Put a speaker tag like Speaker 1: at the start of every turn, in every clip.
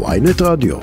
Speaker 1: ויינט רדיו.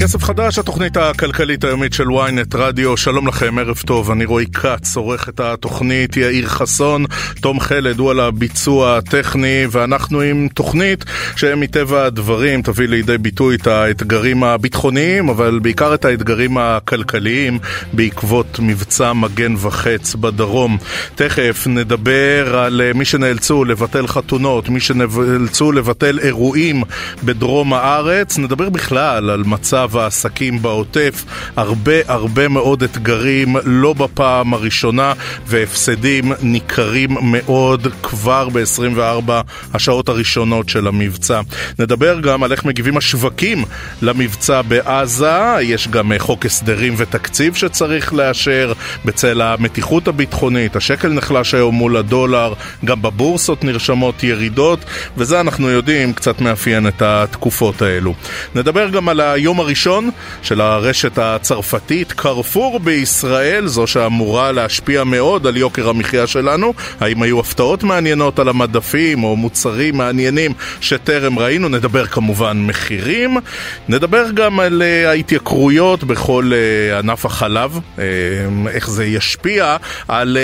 Speaker 2: כסף חדש, התוכנית הכלכלית היומית של ynet רדיו, שלום לכם, ערב טוב, אני רועי כץ, עורך את התוכנית, יאיר חסון, תום חלד הוא על הביצוע הטכני, ואנחנו עם תוכנית שמטבע הדברים תביא לידי ביטוי את האתגרים הביטחוניים, אבל בעיקר את האתגרים הכלכליים בעקבות מבצע מגן וחץ בדרום. תכף נדבר על מי שנאלצו לבטל חתונות, מי שנאלצו לבטל אירועים בדרום הארץ, נדבר בכלל על מצב מצב העסקים בעוטף, הרבה הרבה מאוד אתגרים, לא בפעם הראשונה, והפסדים ניכרים מאוד כבר ב-24 השעות הראשונות של המבצע. נדבר גם על איך מגיבים השווקים למבצע בעזה, יש גם חוק הסדרים ותקציב שצריך לאשר בצל המתיחות הביטחונית, השקל נחלש היום מול הדולר, גם בבורסות נרשמות ירידות, וזה אנחנו יודעים קצת מאפיין את התקופות האלו. נדבר גם על היום הראשון הראשון של הרשת הצרפתית, קרפור בישראל, זו שאמורה להשפיע מאוד על יוקר המחיה שלנו. האם היו הפתעות מעניינות על המדפים או מוצרים מעניינים שטרם ראינו? נדבר כמובן מחירים. נדבר גם על uh, ההתייקרויות בכל uh, ענף החלב, uh, איך זה ישפיע על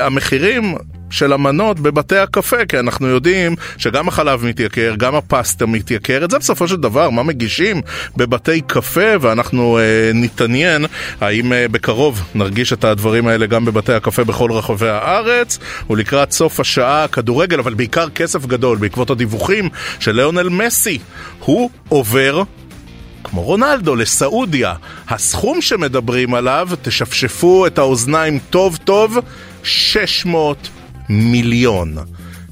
Speaker 2: המחירים. של המנות בבתי הקפה, כי אנחנו יודעים שגם החלב מתייקר, גם הפסטה מתייקרת, זה בסופו של דבר מה מגישים בבתי קפה, ואנחנו אה, נתעניין האם אה, בקרוב נרגיש את הדברים האלה גם בבתי הקפה בכל רחבי הארץ, ולקראת סוף השעה כדורגל, אבל בעיקר כסף גדול. בעקבות הדיווחים של ליאונל מסי, הוא עובר כמו רונלדו, לסעודיה. הסכום שמדברים עליו, תשפשפו את האוזניים טוב טוב, 600 מיליון.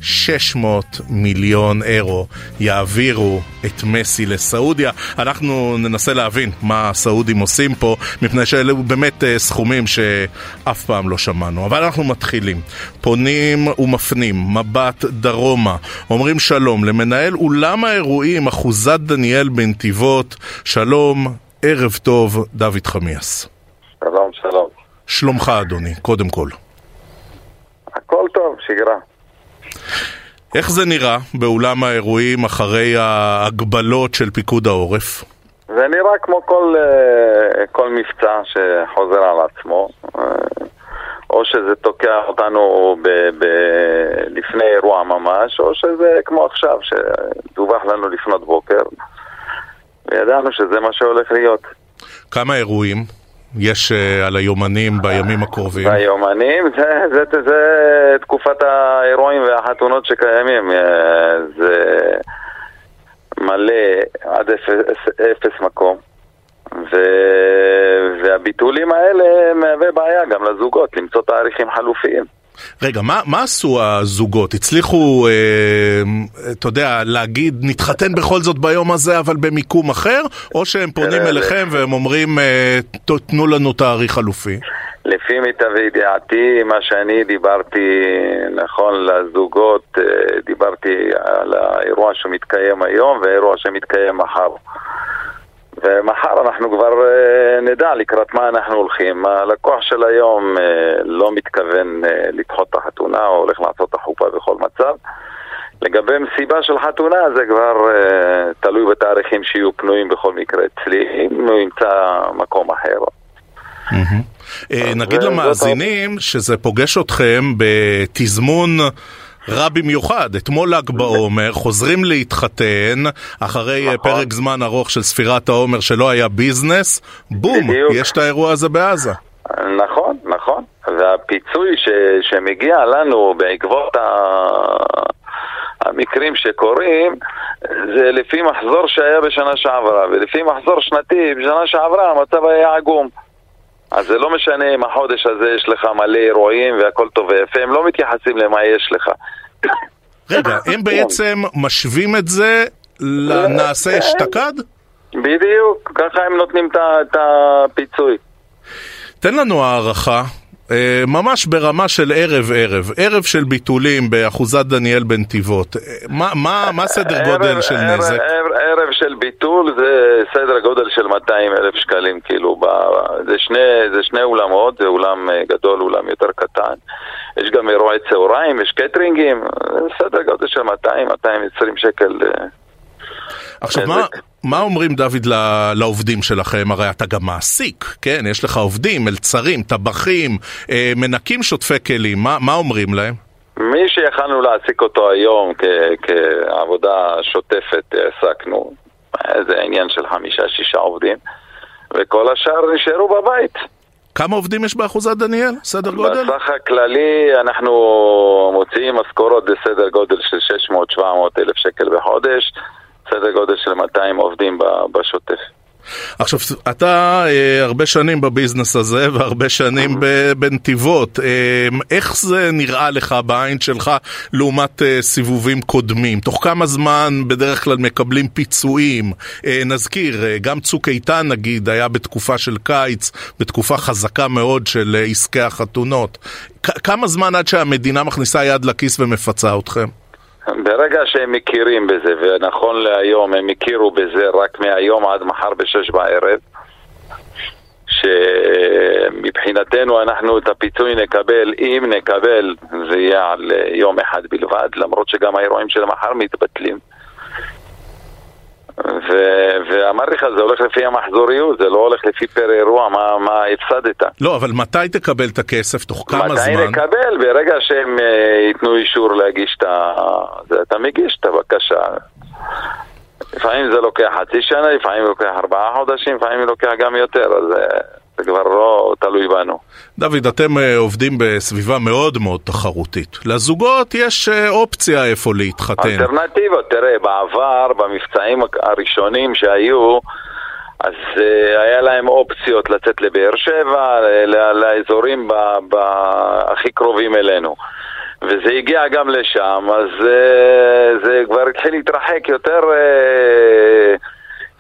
Speaker 2: 600 מיליון אירו יעבירו את מסי לסעודיה. אנחנו ננסה להבין מה הסעודים עושים פה, מפני שאלו באמת אה, סכומים שאף פעם לא שמענו. אבל אנחנו מתחילים. פונים ומפנים, מבט דרומה. אומרים שלום למנהל אולם האירועים, אחוזת דניאל בנתיבות. שלום, ערב טוב, דוד חמיאס.
Speaker 3: שלום, שלום.
Speaker 2: שלומך, אדוני, קודם כל.
Speaker 3: הכל טוב, שגרה.
Speaker 2: איך זה נראה באולם האירועים אחרי ההגבלות של פיקוד העורף?
Speaker 3: זה נראה כמו כל, אה, כל מבצע שחוזר על עצמו. אה, או שזה תוקע אותנו ב, ב, לפני אירוע ממש, או שזה כמו עכשיו, שדווח לנו לפנות בוקר, וידענו שזה מה שהולך להיות.
Speaker 2: כמה אירועים? יש uh, על היומנים בימים הקרובים?
Speaker 3: ביומנים זה, זה, זה, זה תקופת האירועים והחתונות שקיימים. אה, זה מלא עד אפס, אפס מקום. ו... והביטולים האלה מהווה בעיה גם לזוגות, למצוא תאריכים חלופיים.
Speaker 2: רגע, מה, מה עשו הזוגות? הצליחו, אה, אתה יודע, להגיד, נתחתן בכל זאת ביום הזה, אבל במיקום אחר? או שהם פונים אה, אליכם והם אומרים, אה, תנו לנו תאריך חלופי?
Speaker 3: לפי מיטב ידיעתי, מה שאני דיברתי, נכון לזוגות, אה, דיברתי על האירוע שמתקיים היום והאירוע שמתקיים מחר. ומחר אנחנו כבר uh, נדע לקראת מה אנחנו הולכים. הלקוח של היום uh, לא מתכוון uh, לדחות את החתונה או הולך לעשות את החופה בכל מצב. לגבי מסיבה של חתונה זה כבר תלוי בתאריכים שיהיו פנויים בכל מקרה אצלי, אם הוא ימצא מקום אחר.
Speaker 2: נגיד למאזינים שזה פוגש אתכם בתזמון רע במיוחד. אתמול ל"ג בעומר, חוזרים להתחתן, אחרי נכון. פרק זמן ארוך של ספירת העומר שלא היה ביזנס, בום, בדיוק. יש את האירוע הזה בעזה.
Speaker 3: נכון, נכון. והפיצוי ש, שמגיע לנו בעקבות ה... המקרים שקורים זה לפי מחזור שהיה בשנה שעברה, ולפי מחזור שנתי בשנה שעברה המצב היה עגום. אז זה לא משנה אם החודש הזה יש לך מלא אירועים והכל טוב ויפה, הם לא מתייחסים למה יש לך.
Speaker 2: רגע, הם בעצם משווים את זה לנעשה אשתקד?
Speaker 3: בדיוק, ככה הם נותנים את הפיצוי.
Speaker 2: תן לנו הערכה, ממש ברמה של ערב-ערב, ערב של ביטולים באחוזת דניאל בנתיבות. אה, מה, מה, מה סדר גודל של
Speaker 3: ערב,
Speaker 2: נזק?
Speaker 3: ערב, ערב של ביטול זה סדר גודל של 200 אלף שקלים, כאילו, ב, זה, שני, זה שני אולמות, זה אולם אה, גדול, אולם יותר קטן. יש גם אירועי צהריים, יש קטרינגים, סדר גודל של 200-220 שקל.
Speaker 2: עכשיו, מה, מה אומרים, דוד, לעובדים שלכם? הרי אתה גם מעסיק, כן? יש לך עובדים, מלצרים, טבחים, אה, מנקים שוטפי כלים, מה, מה אומרים להם?
Speaker 3: מי שיכלנו להעסיק אותו היום כ- כעבודה שוטפת העסקנו, זה עניין של חמישה-שישה עובדים, וכל השאר נשארו בבית.
Speaker 2: כמה עובדים יש באחוזת דניאל? סדר גודל?
Speaker 3: בסך הכללי אנחנו מוציאים משכורות בסדר גודל של 600-700 אלף שקל בחודש. סדר גודל של 200 עובדים בשוטף.
Speaker 2: עכשיו, אתה אה, הרבה שנים בביזנס הזה והרבה שנים בנתיבות. אה, איך זה נראה לך בעין שלך לעומת אה, סיבובים קודמים? תוך כמה זמן בדרך כלל מקבלים פיצויים? אה, נזכיר, אה, גם צוק איתן נגיד היה בתקופה של קיץ, בתקופה חזקה מאוד של אה, עסקי החתונות. כ- כמה זמן עד שהמדינה מכניסה יד לכיס ומפצה אתכם?
Speaker 3: ברגע שהם מכירים בזה, ונכון להיום הם הכירו בזה רק מהיום עד מחר בשש בערב, שמבחינתנו אנחנו את הפיצוי נקבל, אם נקבל, זה יהיה על יום אחד בלבד, למרות שגם האירועים של מחר מתבטלים. ו- ואמרתי לך, זה הולך לפי המחזוריות, זה לא הולך לפי פר אירוע, מה, מה הפסדת.
Speaker 2: לא, אבל מתי תקבל את הכסף? תוך כמה
Speaker 3: מתי
Speaker 2: זמן?
Speaker 3: מתי נקבל? ברגע שהם uh, ייתנו אישור להגיש את ה... אתה מגיש את הבקשה. לפעמים זה לוקח חצי שנה, לפעמים לוקח ארבעה חודשים, לפעמים לוקח גם יותר, אז uh, זה כבר לא תלוי בנו.
Speaker 2: דוד, אתם uh, עובדים בסביבה מאוד מאוד תחרותית. לזוגות יש uh, אופציה איפה להתחתן.
Speaker 3: אלטרנטיבות, תראה, בעבר, במבצעים הראשונים שהיו, אז uh, היה להם אופציות לצאת לבאר שבע, לאזורים הכי קרובים אלינו. וזה הגיע גם לשם, אז זה כבר התחיל להתרחק יותר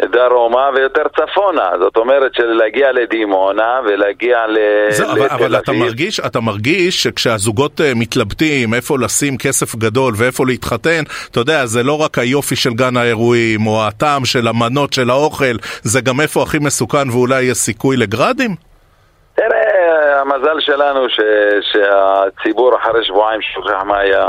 Speaker 3: דרומה ויותר צפונה. זאת אומרת שלהגיע לדימונה ולהגיע ל...
Speaker 2: זה, אבל,
Speaker 3: לתל
Speaker 2: אבל אתה
Speaker 3: אביב.
Speaker 2: מרגיש, אתה מרגיש שכשהזוגות אה, מתלבטים איפה לשים כסף גדול ואיפה להתחתן, אתה יודע, זה לא רק היופי של גן האירועים או הטעם של המנות של האוכל, זה גם איפה הכי מסוכן ואולי יש סיכוי לגראדים?
Speaker 3: תראה, המזל שלנו ש, שהציבור אחרי שבועיים שוכח מה היה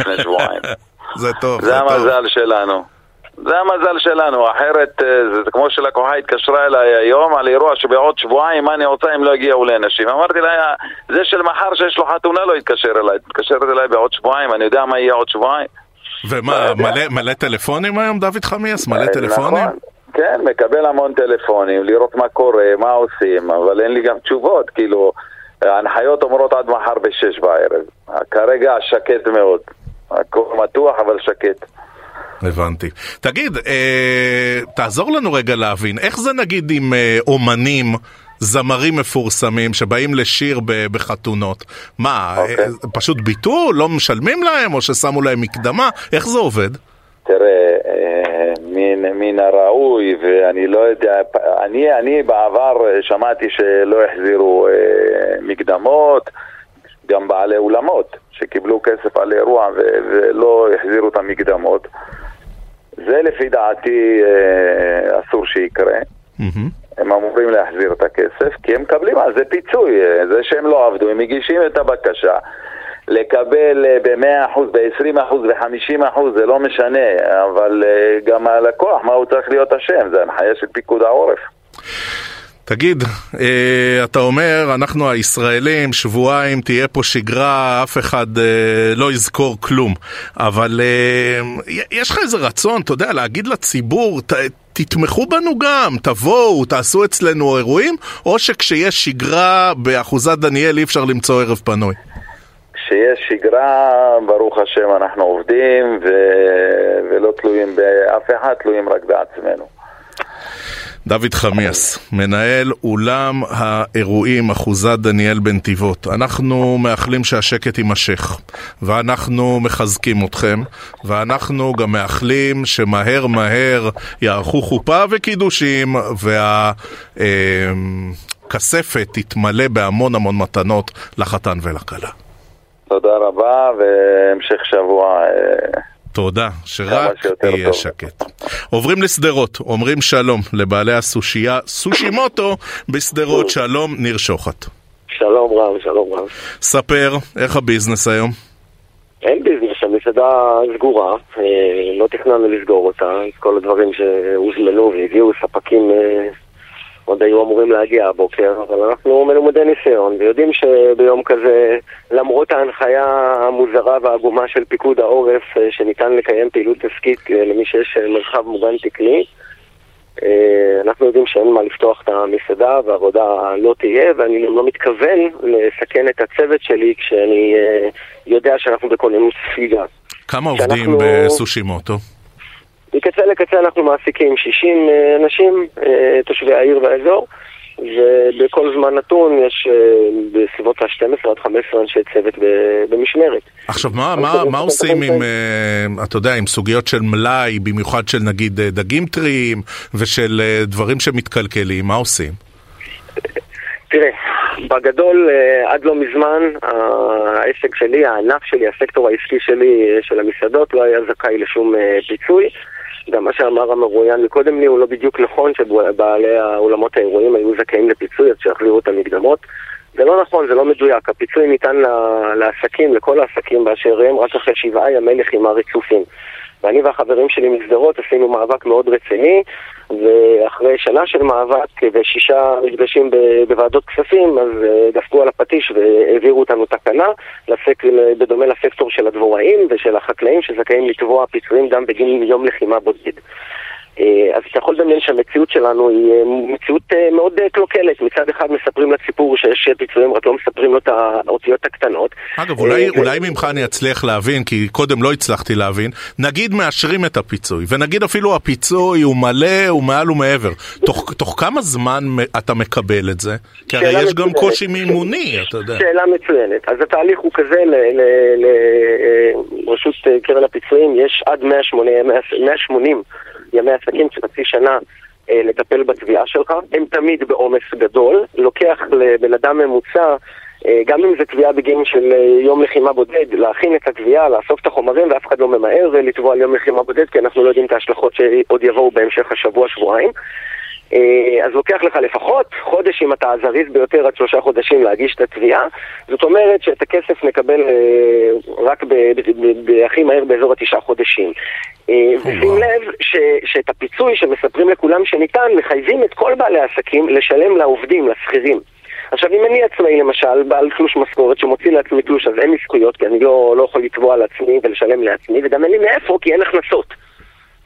Speaker 3: לפני שבועיים.
Speaker 2: זה טוב,
Speaker 3: זה
Speaker 2: זה טוב.
Speaker 3: המזל שלנו. זה המזל שלנו, אחרת אה, זה כמו שלקוחה התקשרה אליי היום על אירוע שבעוד שבועיים מה אני רוצה אם לא הגיעו לאנשים. אמרתי לה, זה של מחר שיש לו חתונה לא יתקשר אליי, תתקשר אליי בעוד שבועיים, אני יודע מה יהיה עוד שבועיים.
Speaker 2: ומה,
Speaker 3: לא.
Speaker 2: מלא, מלא טלפונים היום, דוד חמיאס? מלא
Speaker 3: אה,
Speaker 2: טלפונים?
Speaker 3: נכון. כן, מקבל המון טלפונים, לראות מה קורה, מה עושים, אבל אין לי גם תשובות, כאילו, ההנחיות אומרות עד מחר בשש בערב. כרגע שקט מאוד. הכל מתוח אבל שקט.
Speaker 2: הבנתי. תגיד, אה, תעזור לנו רגע להבין, איך זה נגיד עם אה, אומנים, זמרים מפורסמים שבאים לשיר ב- בחתונות? מה,
Speaker 3: אוקיי.
Speaker 2: אה, פשוט ביטול? לא משלמים להם? או ששמו להם מקדמה? איך זה עובד?
Speaker 3: תראה, אה, מן, מן הראוי, ואני לא יודע, אני, אני בעבר אה, שמעתי שלא החזירו אה, מקדמות, גם בעלי אולמות שקיבלו כסף על אירוע ולא החזירו את המקדמות. זה לפי דעתי אה, אסור שיקרה. הם אמורים להחזיר את הכסף, כי הם מקבלים על זה פיצוי. אה, זה שהם לא עבדו, הם מגישים את הבקשה. לקבל אה, ב-100%, ב-20%, ב-50% זה לא משנה, אבל אה, גם הלקוח, מה הוא צריך להיות אשם? זה הנחיה של פיקוד העורף.
Speaker 2: תגיד, אה, אתה אומר, אנחנו הישראלים, שבועיים תהיה פה שגרה, אף אחד אה, לא יזכור כלום. אבל אה, יש לך איזה רצון, אתה יודע, להגיד לציבור, ת, תתמכו בנו גם, תבואו, תעשו אצלנו אירועים, או שכשיש שגרה באחוזת דניאל אי אפשר למצוא ערב פנוי.
Speaker 3: כשיש שגרה, ברוך השם, אנחנו עובדים ו- ולא תלויים באף אחד, תלויים רק בעצמנו.
Speaker 2: דוד חמיאס, מנהל אולם האירועים אחוזת דניאל בנתיבות. אנחנו מאחלים שהשקט יימשך, ואנחנו מחזקים אתכם, ואנחנו גם מאחלים שמהר מהר יערכו חופה וקידושים, וה... אה, שהכספת תתמלא בהמון המון מתנות לחתן ולכלה.
Speaker 3: תודה רבה, והמשך שבוע...
Speaker 2: תודה, שרק יהיה שקט. עוברים לשדרות, אומרים שלום לבעלי הסושייה סושי מוטו בשדרות, שלום, ניר שוחט.
Speaker 1: שלום רב, שלום רב.
Speaker 2: ספר, איך הביזנס היום?
Speaker 1: אין ביזנס, המסעדה סגורה, אה, לא תכננו לסגור אותה, כל הדברים שהוזמנו והגיעו ספקים אה, עוד היו אמורים להגיע הבוקר, אבל אנחנו מלומדי ניסיון, ויודעים שביום כזה, למרות ההנחיה המוזרה והעגומה של פיקוד העורף, אה, שניתן לקיים פעילות עסקית אה, למי שיש אה, מרחב מוגן תקני, אנחנו יודעים שאין מה לפתוח את המסעדה והעבודה לא תהיה, ואני לא מתכוון לסכן את הצוות שלי כשאני יודע שאנחנו בכוננות ספיגה.
Speaker 2: כמה עובדים בסושימוטו?
Speaker 1: מקצה לקצה אנחנו מעסיקים 60 אה, אנשים, אה, תושבי העיר והאזור, ובכל זמן נתון יש אה, בסביבות ה-12 עד 15 אנשי צוות במשמרת.
Speaker 2: עכשיו, מה, מה, מה עושים עם, אתה יודע, עם סוגיות של מלאי, במיוחד של נגיד דגים טריים ושל דברים שמתקלקלים, מה עושים?
Speaker 1: תראה, בגדול, עד לא מזמן, העסק שלי, הענף שלי, הסקטור העסקי שלי של המסעדות לא היה זכאי לשום פיצוי. גם מה שאמר המרואיין מקודם לי הוא לא בדיוק נכון שבעלי האולמות האירועים היו זכאים לפיצוי, אז שיחזירו את המקדמות. זה לא נכון, זה לא מדויק. הפיצוי ניתן לעסקים, לכל העסקים באשר הם, רק אחרי שבעה ימי לחימה רצופים. ואני והחברים שלי משדרות עשינו מאבק מאוד רציני, ואחרי שנה של מאבק ושישה מפגשים בוועדות כספים, אז אה, דפקו על הפטיש והעבירו אותנו תקנה, לסק, בדומה לסקטור של הדבוראים ושל החקלאים שזכאים לתבוע פיצויים גם בגין יום לחימה בודד. אה, אז אתה יכול לדמיין שהמציאות שלנו היא אה, מציאות אה, מאוד קלוקלת. מצד אחד מספרים לציבור שיש פיצויים, רק לא מספרים לו את האותיות הקטנות.
Speaker 2: אגב, אולי, ו... אולי ממך אני אצליח להבין, כי קודם לא הצלחתי להבין. נגיד מאשרים את הפיצוי, ונגיד אפילו הפיצוי הוא מלא, הוא מעל ומעבר. תוך, תוך כמה זמן אתה מקבל את זה? כי הרי יש מצוינת. גם קושי מימוני, אתה יודע.
Speaker 1: שאלה מצוינת. אז התהליך הוא כזה, לרשות קרן הפיצויים יש עד 180, 180 ימי עסקים של חצי שנה אה, לטפל בתביעה שלך, הם תמיד בעומס גדול, לוקח לבן אדם ממוצע אה, גם אם זו תביעה בגין של אה, יום לחימה בודד, להכין את התביעה, לאסוף את החומרים ואף אחד לא ממהר ולתבוע על יום לחימה בודד כי אנחנו לא יודעים את ההשלכות שעוד יבואו בהמשך השבוע-שבועיים. אה, אז לוקח לך לפחות חודש אם אתה הזריז ביותר עד שלושה חודשים להגיש את התביעה. זאת אומרת שאת הכסף נקבל אה, רק הכי מהר באזור התשעה חודשים. אה, ושים לב ש, שאת הפיצוי שמספרים לכולם שניתן מחייבים את כל בעלי העסקים לשלם לעובדים, לשכירים. עכשיו אם אני עצמאי למשל, בעל תלוש משכורת שמוציא לעצמי תלוש אז אין לי זכויות כי אני לא, לא יכול לתבוע על עצמי ולשלם לעצמי וגם אין לי מאיפה כי אין הכנסות.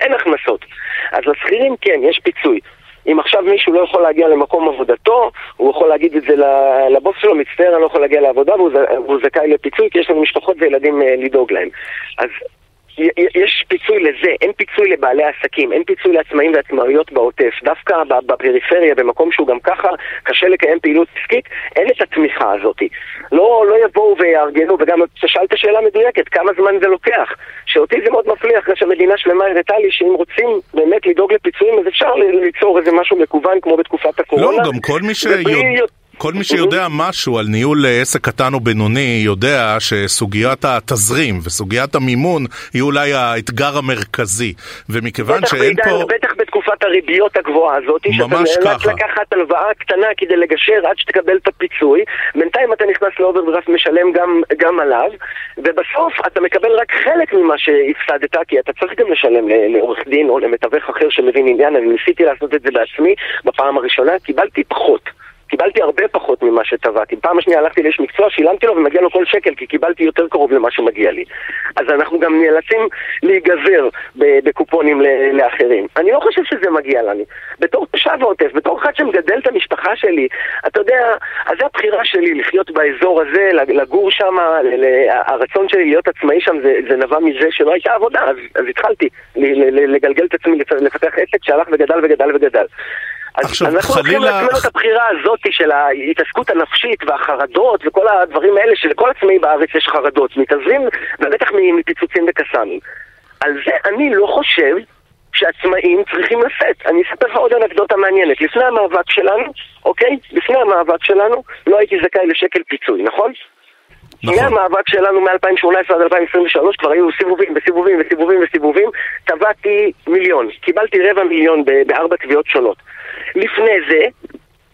Speaker 1: אין הכנסות. אז לשכירים כן, יש פיצוי אם עכשיו מישהו לא יכול להגיע למקום עבודתו, הוא יכול להגיד את זה לבוס שלו, מצטער, אני לא יכול להגיע לעבודה והוא זכאי לפיצוי כי יש לנו משפחות וילדים אה, לדאוג להם. אז יש פיצוי לזה, אין פיצוי לבעלי עסקים, אין פיצוי לעצמאים ועצמאיות בעוטף. דווקא בפריפריה, במקום שהוא גם ככה קשה לקיים פעילות עסקית, אין את התמיכה הזאת. לא, לא יבואו ויארגנו, וגם שאלת שאלה מדויקת, כמה זמן זה לוקח. שאותי זה מאוד מפליא אחרי שהמדינה שלמה הראתה לי שאם רוצים באמת לדאוג לפיצויים, אז אפשר ליצור איזה משהו מקוון כמו בתקופת הקורונה.
Speaker 2: לא, גם כל מי שיודע... כל מי שיודע משהו על ניהול עסק קטן או בינוני יודע שסוגיית התזרים וסוגיית המימון היא אולי האתגר המרכזי. ומכיוון שאין
Speaker 1: בעידן,
Speaker 2: פה...
Speaker 1: בטח בתקופת הריביות הגבוהה הזאת שאתה
Speaker 2: נאלץ
Speaker 1: לקחת הלוואה קטנה כדי לגשר עד שתקבל את הפיצוי. בינתיים אתה נכנס לאוברדרפט משלם גם, גם עליו ובסוף אתה מקבל רק חלק ממה שהפסדת כי אתה צריך גם לשלם לעורך דין או למתווך אחר שמבין עניין. אני ניסיתי לעשות את זה בעצמי בפעם הראשונה קיבלתי פחות קיבלתי הרבה פחות ממה שטבעתי. פעם השנייה הלכתי לאיש מקצוע, שילמתי לו ומגיע לו כל שקל, כי קיבלתי יותר קרוב למה שמגיע לי. אז אנחנו גם נאלצים להיגזר בקופונים לאחרים. אני לא חושב שזה מגיע לנו. בתור תושב העוטף, בתור אחד שמגדל את המשפחה שלי, אתה יודע, אז זו הבחירה שלי לחיות באזור הזה, לגור שם, הרצון שלי להיות עצמאי שם זה, זה נבע מזה שלא הייתה עבודה, אז, אז התחלתי לגלגל את עצמי, לפתח עסק שהלך וגדל וגדל וגדל.
Speaker 2: עכשיו,
Speaker 1: אנחנו
Speaker 2: חלילה...
Speaker 1: לוקחים לעצמנו את הבחירה הזאת של ההתעסקות הנפשית והחרדות וכל הדברים האלה שלכל עצמאי בארץ יש חרדות, מתעזבים ובטח מפיצוצים וקסאמים. על זה אני לא חושב שעצמאים צריכים לשאת. אני אספר לך עוד אנקדוטה מעניינת. לפני המאבק שלנו, אוקיי? לפני המאבק שלנו, לא הייתי זכאי לשקל פיצוי, נכון?
Speaker 2: נכון.
Speaker 1: לפני המאבק שלנו מ-2018 עד 2023 כבר היו סיבובים וסיבובים וסיבובים וסיבובים, טבעתי מיליון, קיבלתי רבע מיליון בארבע תביעות שונות. לפני זה,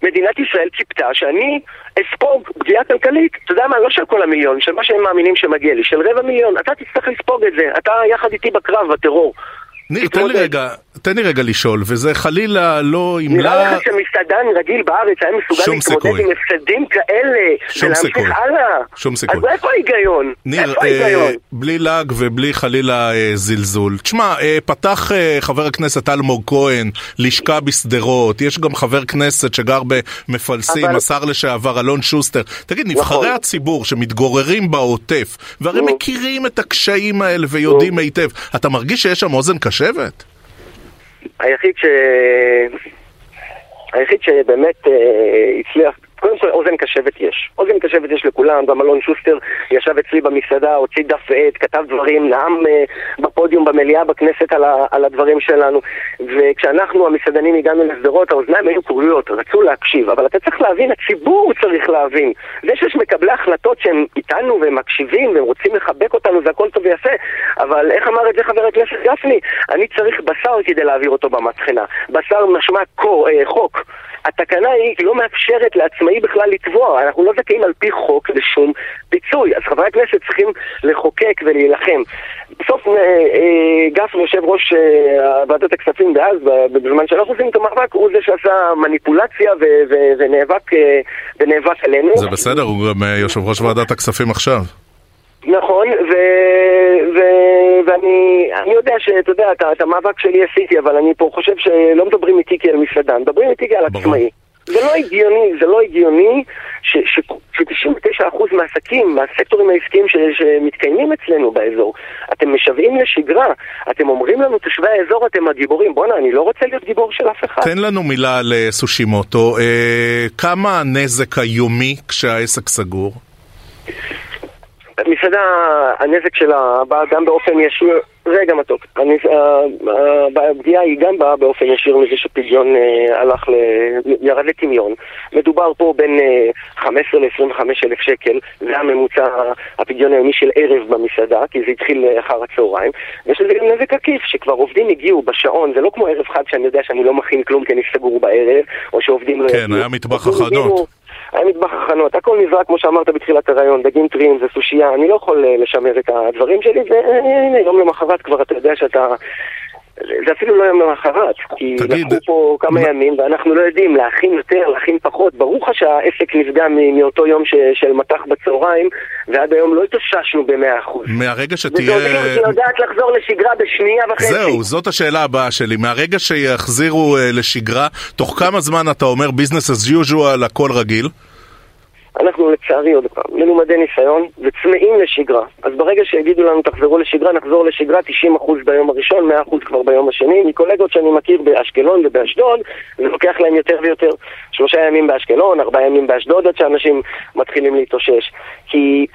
Speaker 1: מדינת ישראל ציפתה שאני אספוג פגיעה כלכלית, אתה יודע מה, לא של כל המיליון, של מה שהם מאמינים שמגיע לי, של רבע מיליון, אתה תצטרך לספוג את זה, אתה יחד איתי בקרב, בטרור.
Speaker 2: ניר, תן לי. רגע, תן לי רגע לשאול, וזה חלילה לא
Speaker 1: נראה
Speaker 2: ימלא...
Speaker 1: לך שמסעדן רגיל בארץ היה מסוגל להתמודד. עם הפסדים כאלה
Speaker 2: שום סיכוי.
Speaker 1: הלאה?
Speaker 2: שום סיכוי.
Speaker 1: אז איפה ההיגיון?
Speaker 2: ניר,
Speaker 1: איפה
Speaker 2: אה,
Speaker 1: ההיגיון?
Speaker 2: בלי לעג ובלי חלילה אה, זלזול. תשמע, אה, פתח אה, חבר הכנסת אלמוג כהן לשכה בשדרות, יש גם חבר כנסת שגר במפלסים,
Speaker 1: אבל-
Speaker 2: השר לשעבר אלון שוסטר. תגיד, נבחרי
Speaker 1: נכון.
Speaker 2: הציבור שמתגוררים בעוטף, והרי. מכירים את הקשיים האלה ויודעים היטב, אתה מרגיש שיש שם אוזן קשבת?
Speaker 1: היחיד ש... היחיד שבאמת אה, הצליח, קודם כל אוזן קשבת יש. אוזן קשבת יש לכולם, גם אלון שוסטר ישב אצלי במסעדה, הוציא דף ועט, כתב דברים, נאם אה, בפודיום במליאה בכנסת על, ה, על הדברים שלנו. וכשאנחנו המסעדנים הגענו לשדרות, האוזניים היו כרויות, רצו להקשיב. אבל אתה צריך להבין, הציבור צריך להבין. זה שיש מקבלי החלטות שהם איתנו והם מקשיבים והם רוצים לחבק אותנו, זה הכל טוב ויפה. אבל איך אמר את זה חבר הכנסת גפני? אני צריך בשר כדי להעביר אותו במטחנה. בשר משמע קו, אה, חוק. התקנה היא לא מאפשרת לעצמאי בכלל לתבוע, אנחנו לא זכאים על פי חוק לשום פיצוי, אז חברי הכנסת צריכים לחוקק ולהילחם. בסוף אה, אה, גפני, יושב ראש אה, ועדת הכספים דאז, בזמן שאנחנו עושים את המאבק, הוא זה שעשה מניפולציה ונאבק, עלינו.
Speaker 2: זה בסדר, הוא גם יושב ראש ועדת הכספים עכשיו.
Speaker 1: נכון, ו... ו... ואני אני יודע שאתה יודע, את, את המאבק שלי עשיתי, אבל אני פה חושב שלא מדברים איתי כעל מסעדן, מדברים איתי כעל. עצמאי. זה לא הגיוני, זה לא הגיוני ש-99% מהעסקים, מהסקטורים העסקיים ש- שמתקיימים אצלנו באזור, אתם משוועים לשגרה, אתם אומרים לנו, תושבי האזור, אתם הגיבורים. בואנה, אני לא רוצה להיות גיבור של אף אחד.
Speaker 2: תן לנו מילה על סושימוטו. אה, כמה הנזק היומי כשהעסק סגור?
Speaker 1: מסעדה, הנזק שלה בא גם באופן ישיר, רגע מתוק, הנז- ה- ה- הפגיעה היא גם באה באופן ישיר מזה שפדיון אה, הלך, ל... ירד לטמיון. מדובר פה בין אה, 15 ל-25 אלף שקל, זה הממוצע הפדיון היומי של ערב במסעדה, כי זה התחיל אה, אחר הצהריים. ויש לזה גם נזק עקיף, שכבר עובדים הגיעו בשעון, זה לא כמו ערב חג שאני יודע שאני לא מכין כלום כי אני סגור בערב, או שעובדים לא
Speaker 2: כן,
Speaker 1: יגיעו.
Speaker 2: היה מטבח.
Speaker 1: הגיעו, היה מטבח הכנות, הכל נזרק כמו שאמרת בתחילת הרעיון, דגים טריים, זה סושייה, אני לא יכול אה, לשמר את הדברים שלי, והנה, יום למחרת כבר אתה יודע שאתה... זה אפילו לא יום למחרת, כי
Speaker 2: תגיד,
Speaker 1: לקחו פה כמה
Speaker 2: מה-
Speaker 1: ימים ואנחנו לא יודעים להכין יותר, להכין פחות. ברור לך שהעסק נפגע מאותו יום ש- של מטח בצהריים, ועד היום לא התאוששנו במאה אחוז.
Speaker 2: מהרגע
Speaker 1: וזו
Speaker 2: שתהיה...
Speaker 1: עיר שיודעת לחזור לשגרה בשנייה וחצי.
Speaker 2: זהו, זאת השאלה הבאה שלי. מהרגע שיחזירו אה, לשגרה, תוך כמה זמן אתה אומר ביזנס as usual, הכל רגיל?
Speaker 1: אנחנו לצערי עוד פעם מלומדי ניסיון וצמאים לשגרה. אז ברגע שיגידו לנו תחזרו לשגרה, נחזור לשגרה 90% ביום הראשון, 100% כבר ביום השני. מקולגות שאני מכיר באשקלון ובאשדוד, זה לוקח להם יותר ויותר. שלושה ימים באשקלון, ארבעה ימים באשדוד, עד שאנשים מתחילים להתאושש. כי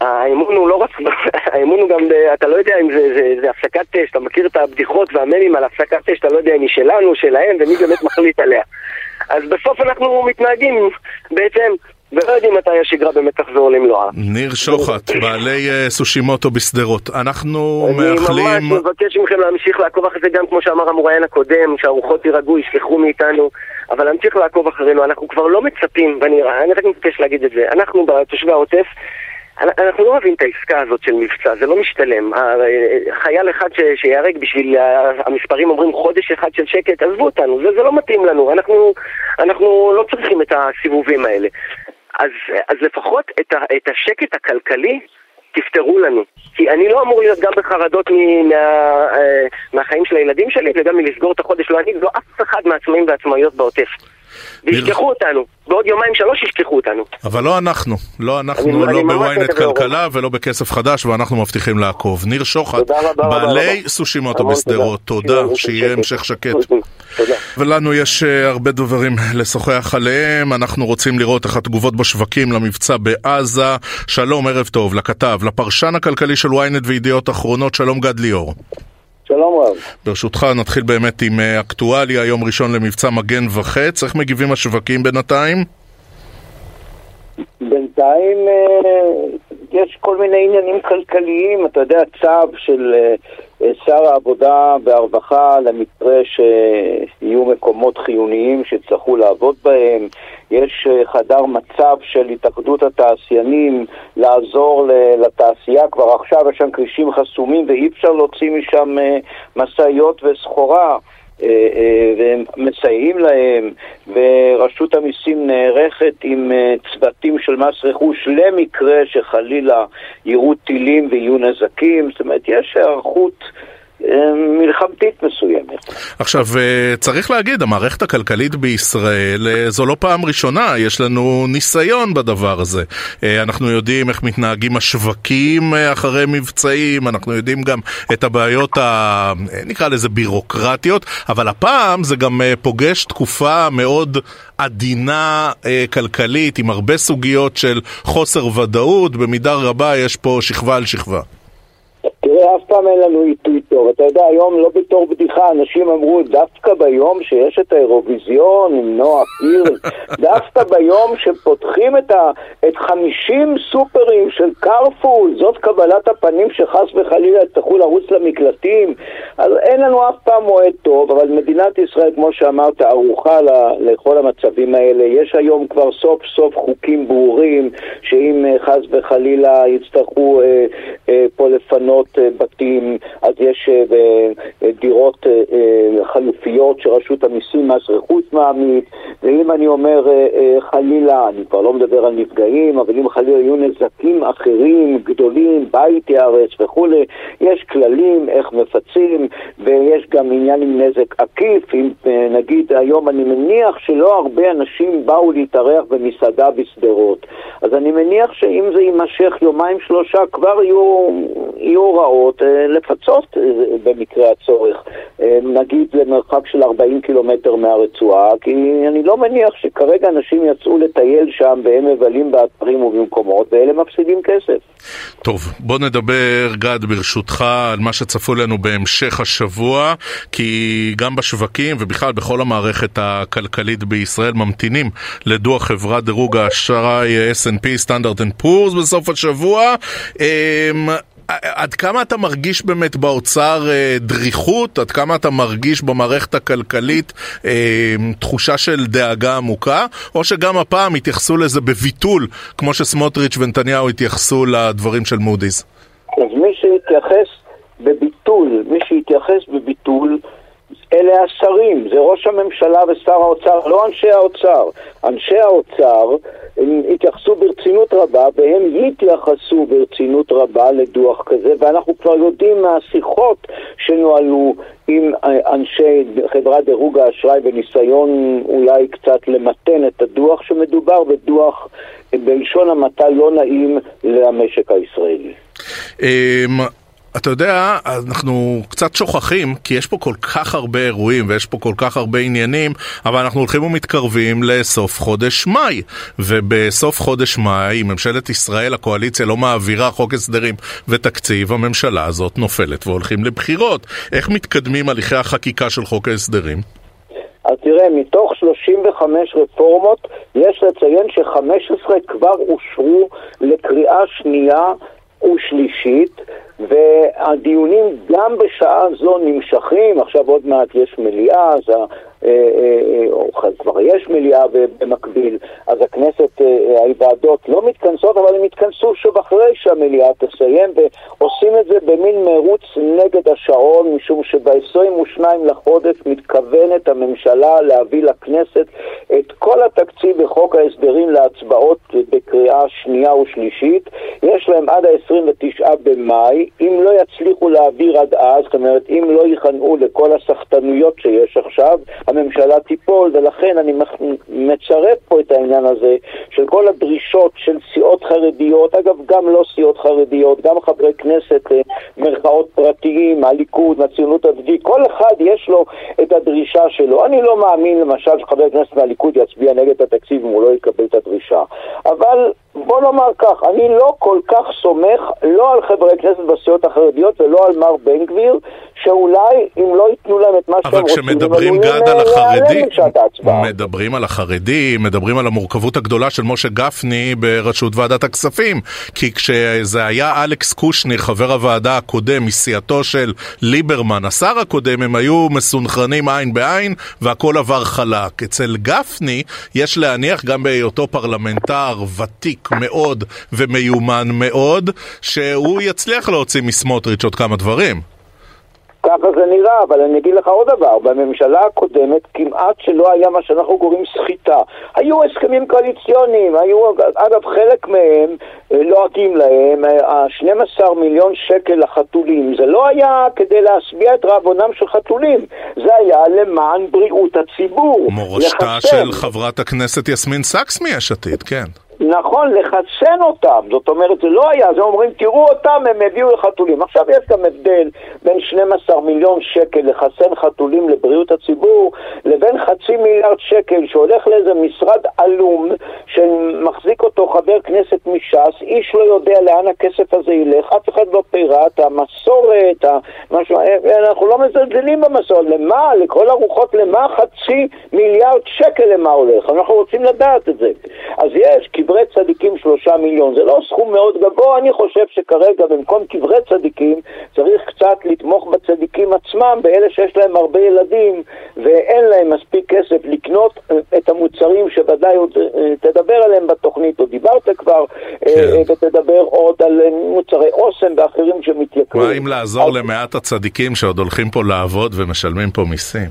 Speaker 1: האמון הוא לא רק, האמון הוא גם, אתה לא יודע אם זה, זה, זה הפסקת אש, אתה מכיר את הבדיחות והממים על הפסקת אש, אתה לא יודע אם היא שלנו, שלהם, ומי באמת מחליט עליה. אז בסוף אנחנו מתנהגים בעצם ולא יודעים מתי השגרה באמת תחזור למלואה.
Speaker 2: ניר שוחט, בעלי אה, סושימוטו בשדרות. אנחנו
Speaker 1: אני
Speaker 2: מאחלים...
Speaker 1: ממש מבקש מכם להמשיך לעקוב אחרי זה גם כמו שאמר המוראיין הקודם, שהרוחות יירגעו, ישכחו מאיתנו, אבל להמשיך לעקוב אחרינו, אנחנו כבר לא מצפים, ואני אני רק מבקש להגיד את זה, אנחנו בתושבי העוטף, אנחנו לא אוהבים את העסקה הזאת של מבצע, זה לא משתלם. ה- חייל אחד ש- שיהרג בשביל, ה- המספרים אומרים חודש אחד של שקט, עזבו אותנו, זה, זה לא מתאים לנו, אנחנו, אנחנו לא צריכים את הסיבובים האלה. אז, אז לפחות את, ה, את השקט הכלכלי תפתרו לנו. כי אני לא אמור להיות גם בחרדות מ, מה, אה, מהחיים של הילדים שלי וגם מלסגור את החודש, לא אני ולא אף אחד מהעצמאים והעצמאיות בעוטף. וישכחו אותנו, בעוד יומיים שלוש ישכחו אותנו.
Speaker 2: אבל לא אנחנו, לא אנחנו,
Speaker 1: אני
Speaker 2: לא בוויינט כלכלה ולא בכסף חדש, ואנחנו מבטיחים לעקוב. ניר שוחט, בעלי. סושימוטו בשדרות, תודה, שיהיה המשך שקט.
Speaker 1: תודה.
Speaker 2: ולנו יש אה, הרבה דברים לשוחח עליהם, אנחנו רוצים לראות איך התגובות בשווקים למבצע בעזה. שלום, ערב טוב, לכתב, לפרשן הכלכלי של ynet וידיעות אחרונות, שלום גד ליאור.
Speaker 4: שלום רב.
Speaker 2: ברשותך נתחיל באמת עם אה, אקטואליה, יום ראשון למבצע מגן וחץ, איך מגיבים השווקים בינתיים?
Speaker 4: בינתיים אה, יש כל מיני עניינים כלכליים, אתה יודע, צו של שר העבודה והרווחה למקרה שיהיו מקומות חיוניים שיצטרכו לעבוד בהם, יש חדר מצב של התאחדות התעשיינים לעזור לתעשייה, כבר עכשיו יש שם כבישים חסומים ואי אפשר להוציא משם משאיות וסחורה. אה, אה, והם מסייעים להם, ורשות המיסים נערכת עם אה, צוותים של מס רכוש למקרה שחלילה יירו טילים ויהיו נזקים, זאת אומרת, יש היערכות מלחמתית מסוימת.
Speaker 2: עכשיו, אה, צריך להגיד, המערכת הכלכלית בישראל אה, זו לא פעם ראשונה, יש לנו ניסיון בדבר הזה. אה, אנחנו יודעים איך מתנהגים השווקים אחרי מבצעים, אנחנו יודעים גם את הבעיות, ה... נקרא לזה בירוקרטיות, אבל הפעם זה גם פוגש תקופה מאוד עדינה כלכלית, עם הרבה סוגיות של חוסר ודאות, במידה רבה יש פה שכבה על שכבה.
Speaker 4: אף פעם אין לנו עיתוי טוב. אתה יודע, היום לא בתור בדיחה, אנשים אמרו, דווקא ביום שיש את האירוויזיון עם נועה קירל, דווקא ביום שפותחים את, ה, את 50 סופרים של קרפול, זאת קבלת הפנים שחס וחלילה יצטרכו לרוץ למקלטים. אז אין לנו אף פעם מועד טוב, אבל מדינת ישראל, כמו שאמרת, ערוכה לכל המצבים האלה. יש היום כבר סוף סוף חוקים ברורים, שאם אה, חס וחלילה יצטרכו אה, אה, פה לפנות אה, בתים, אז יש אה, דירות אה, חלופיות שרשות המיסים מס רכוש מעמיד, ואם אני אומר חלילה, אני כבר לא מדבר על נפגעים, אבל אם חלילה יהיו נזקים אחרים, גדולים, בית ייהרס וכולי, יש כללים איך מפצים, ויש גם עניין עם נזק עקיף, אם נגיד היום אני מניח שלא הרבה אנשים באו להתארח במסעדה בשדרות, אז אני מניח שאם זה יימשך יומיים שלושה כבר יהיו, יהיו הוראות אה, לפצות אה, במקרה הצורך, אה, נגיד למרחק של 40 קילומטר מהרצועה, כי אני לא מניח שכרגע אנשים יצאו לטייל שם והם מבלים באתרים ובמקומות ואלה מפסידים כסף.
Speaker 2: טוב, בוא נדבר, גד, ברשותך, על מה שצפוי לנו בהמשך השבוע, כי גם בשווקים ובכלל בכל המערכת הכלכלית בישראל ממתינים לדוח חברת דירוג האשראי S&P, סטנדרד אנד פורס בסוף השבוע. עד כמה אתה מרגיש באמת באוצר אה, דריכות? עד כמה אתה מרגיש במערכת הכלכלית אה, תחושה של דאגה עמוקה? או שגם הפעם יתייחסו לזה בביטול, כמו שסמוטריץ' ונתניהו התייחסו לדברים של מודי'ס?
Speaker 4: אז מי שהתייחס בביטול, מי שהתייחס בביטול אלה השרים, זה ראש הממשלה ושר האוצר, לא אנשי האוצר. אנשי האוצר התייחסו ברצינות רבה והם יתייחסו ברצינות רבה לדוח כזה ואנחנו כבר יודעים מהשיחות שנוהלו עם אנשי חברת דירוג האשראי בניסיון אולי קצת למתן את הדוח שמדובר בדוח בלשון המעטה לא נעים למשק הישראלי.
Speaker 2: אתה יודע, אנחנו קצת שוכחים, כי יש פה כל כך הרבה אירועים ויש פה כל כך הרבה עניינים, אבל אנחנו הולכים ומתקרבים לסוף חודש מאי. ובסוף חודש מאי, ממשלת ישראל, הקואליציה לא מעבירה חוק הסדרים ותקציב, הממשלה הזאת נופלת והולכים לבחירות. איך מתקדמים הליכי החקיקה של חוק ההסדרים?
Speaker 4: אז תראה, מתוך 35 רפורמות, יש לציין ש-15 כבר אושרו לקריאה שנייה ושלישית, והדיונים גם בשעה זו נמשכים, עכשיו עוד מעט יש מליאה, אז אה, אה, אה, כבר יש מליאה במקביל, אז הכנסת, הוועדות לא מתכנסות, אבל הן יתכנסו שוב אחרי שהמליאה תסיים, ועושים את זה במין מרוץ נגד השעון, משום שב-22 לחודש מתכוונת הממשלה להביא לכנסת את כל התקציב בחוק ההסדרים להצבעות בקריאה שנייה ושלישית. יש להם עד ה-29 במאי, אם לא יצליחו להעביר עד אז, זאת אומרת, אם לא ייכנעו לכל הסחטנויות שיש עכשיו, הממשלה תיפול, ולכן אני מצרף פה את העניין הזה של כל הדרישות של סיעות חרדיות, אגב, גם לא סיעות חרדיות, גם חברי כנסת, אה, מרכאות פרטיים, הליכוד, הציונות הדתית, כל אחד יש לו את הדרישה שלו. אני לא מאמין, למשל, שחבר כנסת מהליכוד יצביע נגד התקציב אם הוא לא יקבל את הדרישה. אבל בוא נאמר כך, אני לא כל כך סומך לא על חברי כנסת בסיעות החרדיות ולא על מר בן גביר, שאולי אם לא ייתנו להם את מה שהם רוצים,
Speaker 2: אבל כשמדברים גד על החרדים, מדברים על החרדים, מדברים על המורכבות הגדולה של משה גפני בראשות ועדת הכספים, כי כשזה היה אלכס קושניר, חבר הוועדה הקודם, מסיעתו של ליברמן, השר הקודם, הם היו מסונכרנים עין בעין והכל עבר חלק. אצל גפני יש להניח גם בהיותו פרלמנטר ותיק מאוד ומיומן מאוד, שהוא יצליח להוציא מסמוטריץ' עוד כמה דברים.
Speaker 4: ככה זה נראה, אבל אני אגיד לך עוד דבר, בממשלה הקודמת כמעט שלא היה מה שאנחנו קוראים סחיטה. היו הסכמים קואליציוניים, היו, אגב, חלק מהם לועגים לא להם, ה-12 מיליון שקל לחתולים, זה לא היה כדי להשביע את רעבונם של חתולים, זה היה למען בריאות הציבור.
Speaker 2: מורשתה של חברת הכנסת יסמין סאקס מיש עתיד, כן.
Speaker 4: נכון, לחסן אותם. זאת אומרת, זה לא היה, זה אומרים, תראו אותם, הם הביאו לחתולים. עכשיו יש גם הבדל בין 12 מיליון שקל לחסן חתולים לבריאות הציבור, לבין חצי מיליארד שקל שהולך לאיזה משרד עלום, שמחזיק אותו חבר כנסת מש"ס, איש לא יודע לאן הכסף הזה ילך, אף אחד לא פירט, המסורת, המשהו, אנחנו לא מזלזלים במסורת. למה? לכל הרוחות, למה חצי מיליארד שקל למה הולך? אנחנו רוצים לדעת את זה. אז יש, קברי צדיקים שלושה מיליון. זה לא סכום מאוד גבוה, אני חושב שכרגע במקום קברי צדיקים צריך קצת לתמוך בצדיקים עצמם, באלה שיש להם הרבה ילדים ואין להם מספיק כסף לקנות אה, את המוצרים שוודאי עוד אה, תדבר עליהם בתוכנית, או דיברת כבר, אה, כן. ותדבר עוד על מוצרי אוסם ואחרים שמתייקרים.
Speaker 2: מה אם לעזור אז... למעט הצדיקים שעוד הולכים פה לעבוד ומשלמים פה מיסים?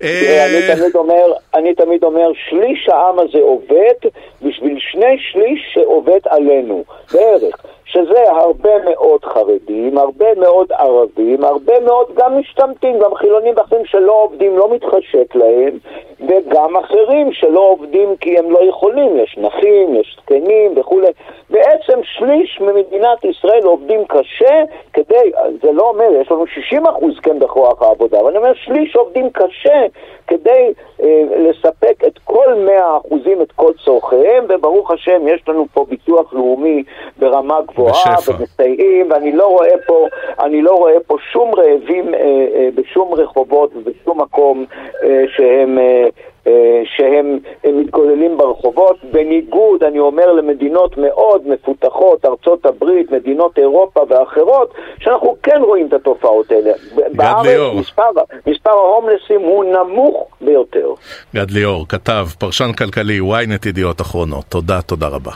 Speaker 4: אני תמיד אומר, אני תמיד אומר, שליש העם הזה עובד בשביל שני שליש שעובד עלינו, בערך. שזה הרבה מאוד חרדים, הרבה מאוד ערבים, הרבה מאוד גם משתמטים, גם חילונים ואחרים שלא עובדים, לא מתחשק להם, וגם אחרים שלא עובדים כי הם לא יכולים, יש נכים, יש זקנים וכולי. בעצם שליש ממדינת ישראל עובדים קשה כדי, זה לא אומר, יש לנו 60 אחוז כן בכוח העבודה, אבל אני אומר שליש עובדים קשה כדי אה, לספק את כל 100 אחוזים, את כל צורכיהם, וברוך השם יש לנו פה ביטוח לאומי ברמה גבוהה, ומסייעים, ואני לא רואה פה, אני לא רואה פה שום רעבים אה, אה, בשום רחובות ובשום מקום אה, שהם... אה, שהם מתגוללים ברחובות, בניגוד, אני אומר, למדינות מאוד מפותחות, ארצות הברית, מדינות אירופה ואחרות, שאנחנו כן רואים את התופעות האלה. בארץ מספר, מספר ההומלסים הוא נמוך ביותר.
Speaker 2: גד ליאור, כתב, פרשן כלכלי, ynet ידיעות אחרונות. תודה, תודה רבה.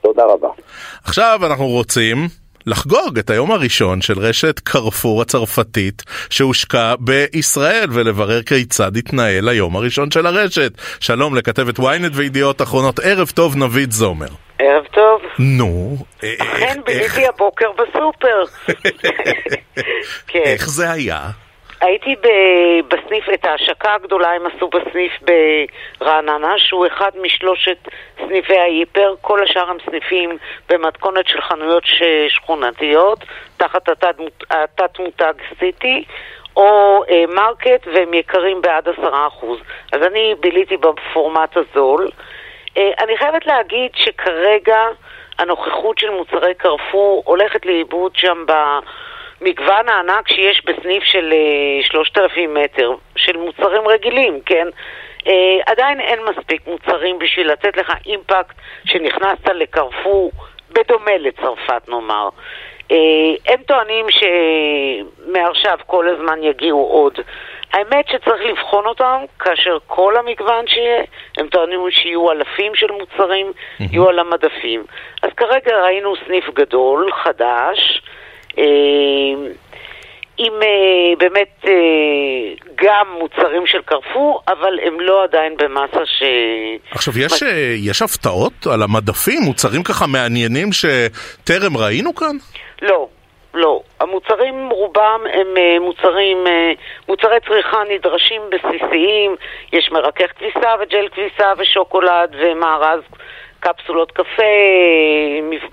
Speaker 4: תודה רבה.
Speaker 2: עכשיו אנחנו רוצים... לחגוג את היום הראשון של רשת קרפור הצרפתית שהושקע בישראל ולברר כיצד התנהל היום הראשון של הרשת. שלום לכתבת ynet וידיעות אחרונות, ערב טוב נביד זומר.
Speaker 5: ערב טוב.
Speaker 2: נו.
Speaker 5: אה, אה, אכן ביליתי הבוקר בסופר.
Speaker 2: כן. איך זה היה?
Speaker 5: הייתי בסניף, את ההשקה הגדולה הם עשו בסניף ברעננה, שהוא אחד משלושת סניפי ההיפר, כל השאר הם סניפים במתכונת של חנויות שכונתיות, תחת התת-מותג סיטי. או אה, מרקט והם יקרים בעד עשרה אחוז. אז אני ביליתי בפורמט הזול. אה, אני חייבת להגיד שכרגע הנוכחות של מוצרי קרפור הולכת לאיבוד שם ב... מגוון הענק שיש בסניף של 3,000 אה, מטר, של מוצרים רגילים, כן? Uh, עדיין אין מספיק מוצרים בשביל לתת לך אימפקט שנכנסת לקרפור, בדומה לצרפת נאמר. Uh, הם טוענים שמעכשיו כל הזמן יגיעו עוד. האמת שצריך לבחון אותם כאשר כל המגוון שיהיה, הם טוענים שיהיו אלפים של מוצרים. יהיו על המדפים. אז כרגע ראינו סניף גדול, חדש, אה, עם אה, באמת אה, גם מוצרים של קרפור, אבל הם לא עדיין במסה ש...
Speaker 2: עכשיו, יש, יש הפתעות על המדפים? מוצרים ככה מעניינים שטרם ראינו כאן?
Speaker 5: לא, לא. המוצרים רובם הם מוצרים, מוצרי צריכה נדרשים בסיסיים, יש מרכך כביסה וג'ל כביסה ושוקולד ומארז קפסולות קפה,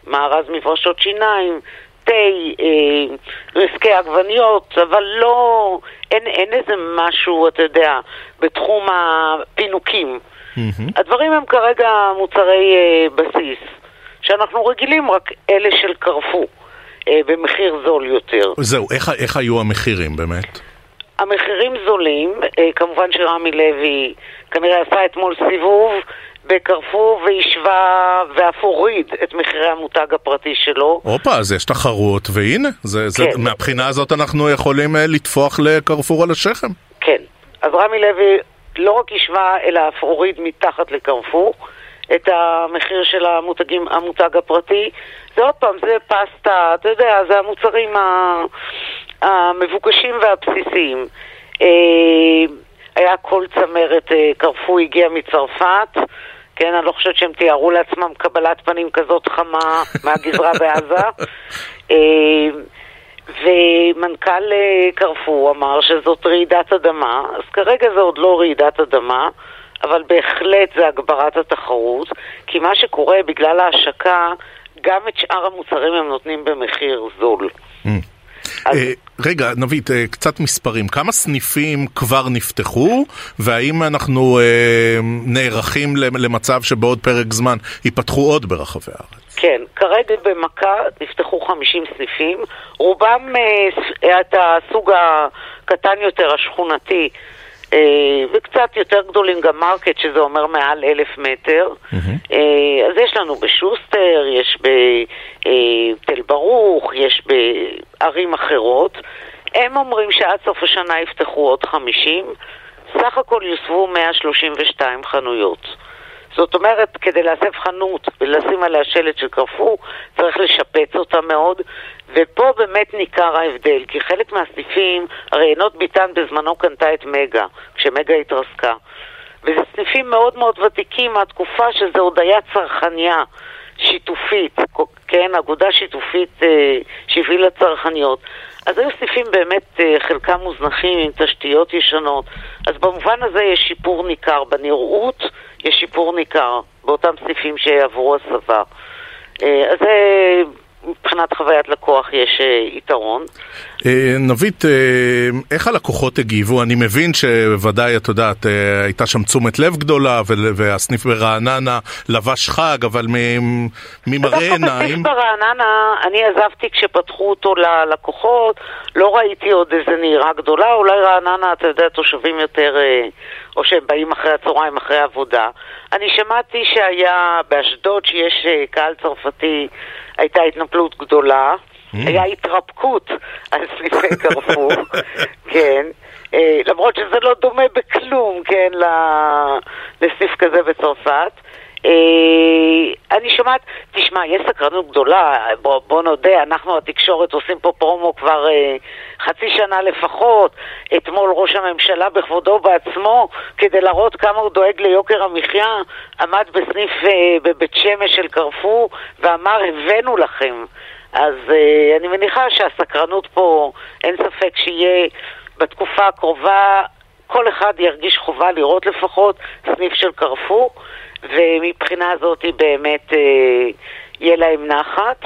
Speaker 5: מארז מברשות שיניים, תה, אה, רסקי עגבניות, אבל לא, אין, אין איזה משהו, אתה יודע, בתחום הפינוקים. Mm-hmm. הדברים הם כרגע מוצרי אה, בסיס, שאנחנו רגילים, רק אלה של קרפו, אה, במחיר זול יותר.
Speaker 2: זהו, איך, איך היו המחירים באמת?
Speaker 5: המחירים זולים, אה, כמובן שרמי לוי כנראה עשה אתמול סיבוב בקרפור והשווה ואף הוריד את מחירי המותג הפרטי שלו.
Speaker 2: הופה, אז יש תחרות, והנה, זה, זה,
Speaker 5: כן.
Speaker 2: מהבחינה הזאת אנחנו יכולים אה, לטפוח לקרפור על השכם.
Speaker 5: כן. אז רמי לוי לא רק השווה, אלא אף הוריד מתחת לקרפור את המחיר של המותגים, המותג הפרטי. זה עוד פעם, זה פסטה, אתה יודע, זה המוצרים המבוקשים והבסיסיים. אה, היה כל צמרת, אה, קרפור הגיע מצרפת. כן, אני לא חושבת שהם תיארו לעצמם קבלת פנים כזאת חמה מהגזרה בעזה. אה, ומנכ"ל אה, קרפור אמר שזאת רעידת אדמה, אז כרגע זה עוד לא רעידת אדמה, אבל בהחלט זה הגברת התחרות, כי מה שקורה בגלל ההשקה, גם את שאר המוצרים הם נותנים במחיר זול. אז-
Speaker 2: אה, רגע, נבית, אה, קצת מספרים. כמה סניפים כבר נפתחו, והאם אנחנו אה, נערכים למצב שבעוד פרק זמן ייפתחו עוד ברחבי הארץ?
Speaker 5: כן, כרגע במכה נפתחו 50 סניפים, רובם אה, ס- את הסוג הקטן יותר, השכונתי, אה, וקצת יותר גדולים גם מרקט, שזה אומר מעל אלף מטר. אה, אז יש לנו בשוסטר, יש בתל ברוך, יש בערים אחרות. הם אומרים שעד סוף השנה יפתחו עוד 50, סך הכל יוסבו 132 חנויות. זאת אומרת, כדי להסב חנות ולשים עליה שלט של קרפור, צריך לשפץ אותה מאוד, ופה באמת ניכר ההבדל, כי חלק מהסניפים, הרי עינות ביטן בזמנו קנתה את מגה, כשמגה התרסקה. וזה סניפים מאוד מאוד ותיקים מהתקופה שזה עוד היה צרכניה שיתופית, כן, אגודה שיתופית אה, שהביא לצרכניות. אז היו סניפים באמת, אה, חלקם מוזנחים עם תשתיות ישנות. אז במובן הזה יש שיפור ניכר בנראות, יש שיפור ניכר באותם סניפים שעברו הסבה. אה, אז זה, מבחינת חוויית לקוח יש אה, יתרון.
Speaker 2: אה, נבית, אה, איך הלקוחות הגיבו? אני מבין שוודאי, את יודעת, הייתה שם תשומת לב גדולה, ול- והסניף ברעננה לבש חג, אבל ממראה
Speaker 5: דווקא
Speaker 2: עיניים...
Speaker 5: בסניף ברעננה, אני עזבתי כשפתחו אותו ללקוחות, לא ראיתי עוד איזה נהירה גדולה, אולי רעננה, אתה יודע, תושבים יותר, או שהם באים אחרי הצהריים, אחרי העבודה. אני שמעתי שהיה באשדוד, שיש אה, קהל צרפתי, הייתה התנפלות גדולה. היה התרפקות על סניפי קרפור, כן. אה, למרות שזה לא דומה בכלום, כן, לסניף כזה בצרפת. אה, אני שומעת, תשמע, יש סקרנות גדולה, בוא, בוא נודה, אנחנו התקשורת עושים פה פרומו כבר אה, חצי שנה לפחות. אתמול ראש הממשלה בכבודו בעצמו, כדי להראות כמה הוא דואג ליוקר המחיה, עמד בסניף אה, בבית שמש של קרפור ואמר, הבאנו לכם. אז אה, אני מניחה שהסקרנות פה, אין ספק שיהיה בתקופה הקרובה, כל אחד ירגיש חובה לראות לפחות סניף של קרפור, ומבחינה הזאת באמת אה, יהיה להם נחת.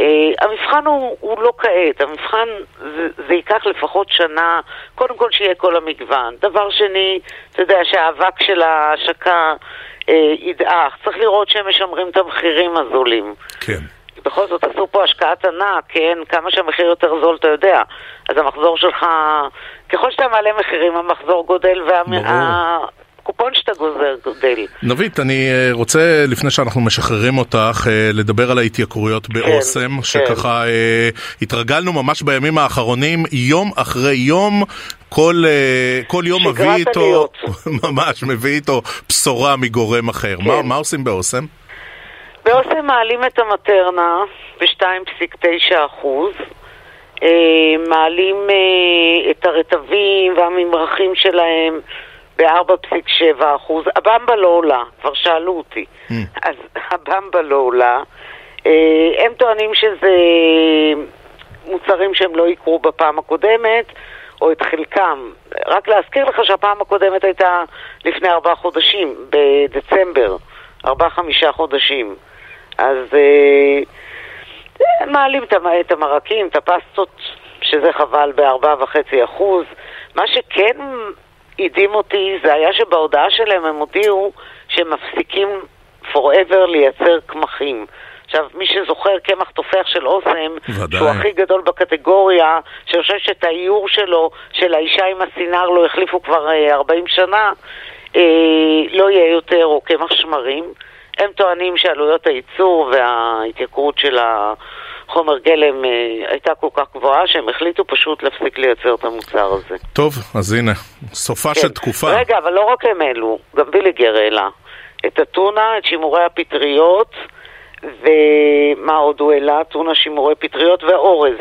Speaker 5: אה, המבחן הוא, הוא לא כעת, המבחן זה, זה ייקח לפחות שנה, קודם כל שיהיה כל המגוון. דבר שני, אתה יודע שהאבק של ההשקה אה, ידעך, צריך לראות שהם משמרים את המחירים הזולים.
Speaker 2: כן.
Speaker 5: בכל זאת עשו פה השקעת ענק, כן? כמה שהמחיר יותר זול אתה יודע. אז המחזור שלך, ככל שאתה מעלה מחירים המחזור גודל
Speaker 2: ברור.
Speaker 5: והקופון שאתה גוזר גודל.
Speaker 2: נבית, אני אה, רוצה, לפני שאנחנו משחררים אותך, אה, לדבר על ההתייקרויות באוסם,
Speaker 5: כן.
Speaker 2: שככה אה, התרגלנו ממש בימים האחרונים, יום אחרי יום, כל, כל יום מביא איתו. ממש, מביא איתו בשורה מגורם אחר. מה,
Speaker 5: כן.
Speaker 2: מה עושים באוסם?
Speaker 5: באוסם מעלים את המטרנה ב-2.9 אחוז. אה, מעלים את הרטבים והממרחים שלהם ב-4.7 אחוז. הבמבה לא עולה, כבר שאלו אותי. אז הבמבה לא עולה. אה, הם טוענים שזה מוצרים שהם לא יקרו בפעם הקודמת, או את חלקם. רק להזכיר לך שהפעם הקודמת הייתה לפני ארבעה חודשים, בדצמבר. ארבעה-חמישה חודשים. אז אה, מעלים את המ- את המרקים, את הפסטות, שזה חבל בארבעה וחצי אחוז. מה שכן הדהים אותי זה היה שבהודעה שלהם הם הודיעו שהם מפסיקים forever לייצר קמחים. עכשיו מי שזוכר קמח תופח של אוסם,
Speaker 2: ודאי.
Speaker 5: שהוא הכי גדול בקטגוריה, שאני חושב שאת האיור שלו, של האישה עם הסינר, לא החליפו כבר אה, 40 שנה, אה, לא יהיה יותר, או קמח שמרים. הם טוענים שעלויות הייצור וההתייקרות של החומר גלם אה, הייתה כל כך גבוהה, שהם החליטו פשוט להפסיק לייצר את המוצר הזה.
Speaker 2: טוב, אז הנה, סופה של תקופה.
Speaker 5: כן. רגע, אבל לא רק הם אלו, גם ביליגר העלה. את הטונה, את שימורי הפטריות, ומה עוד הוא העלה? טונה, שימורי פטריות ואורז.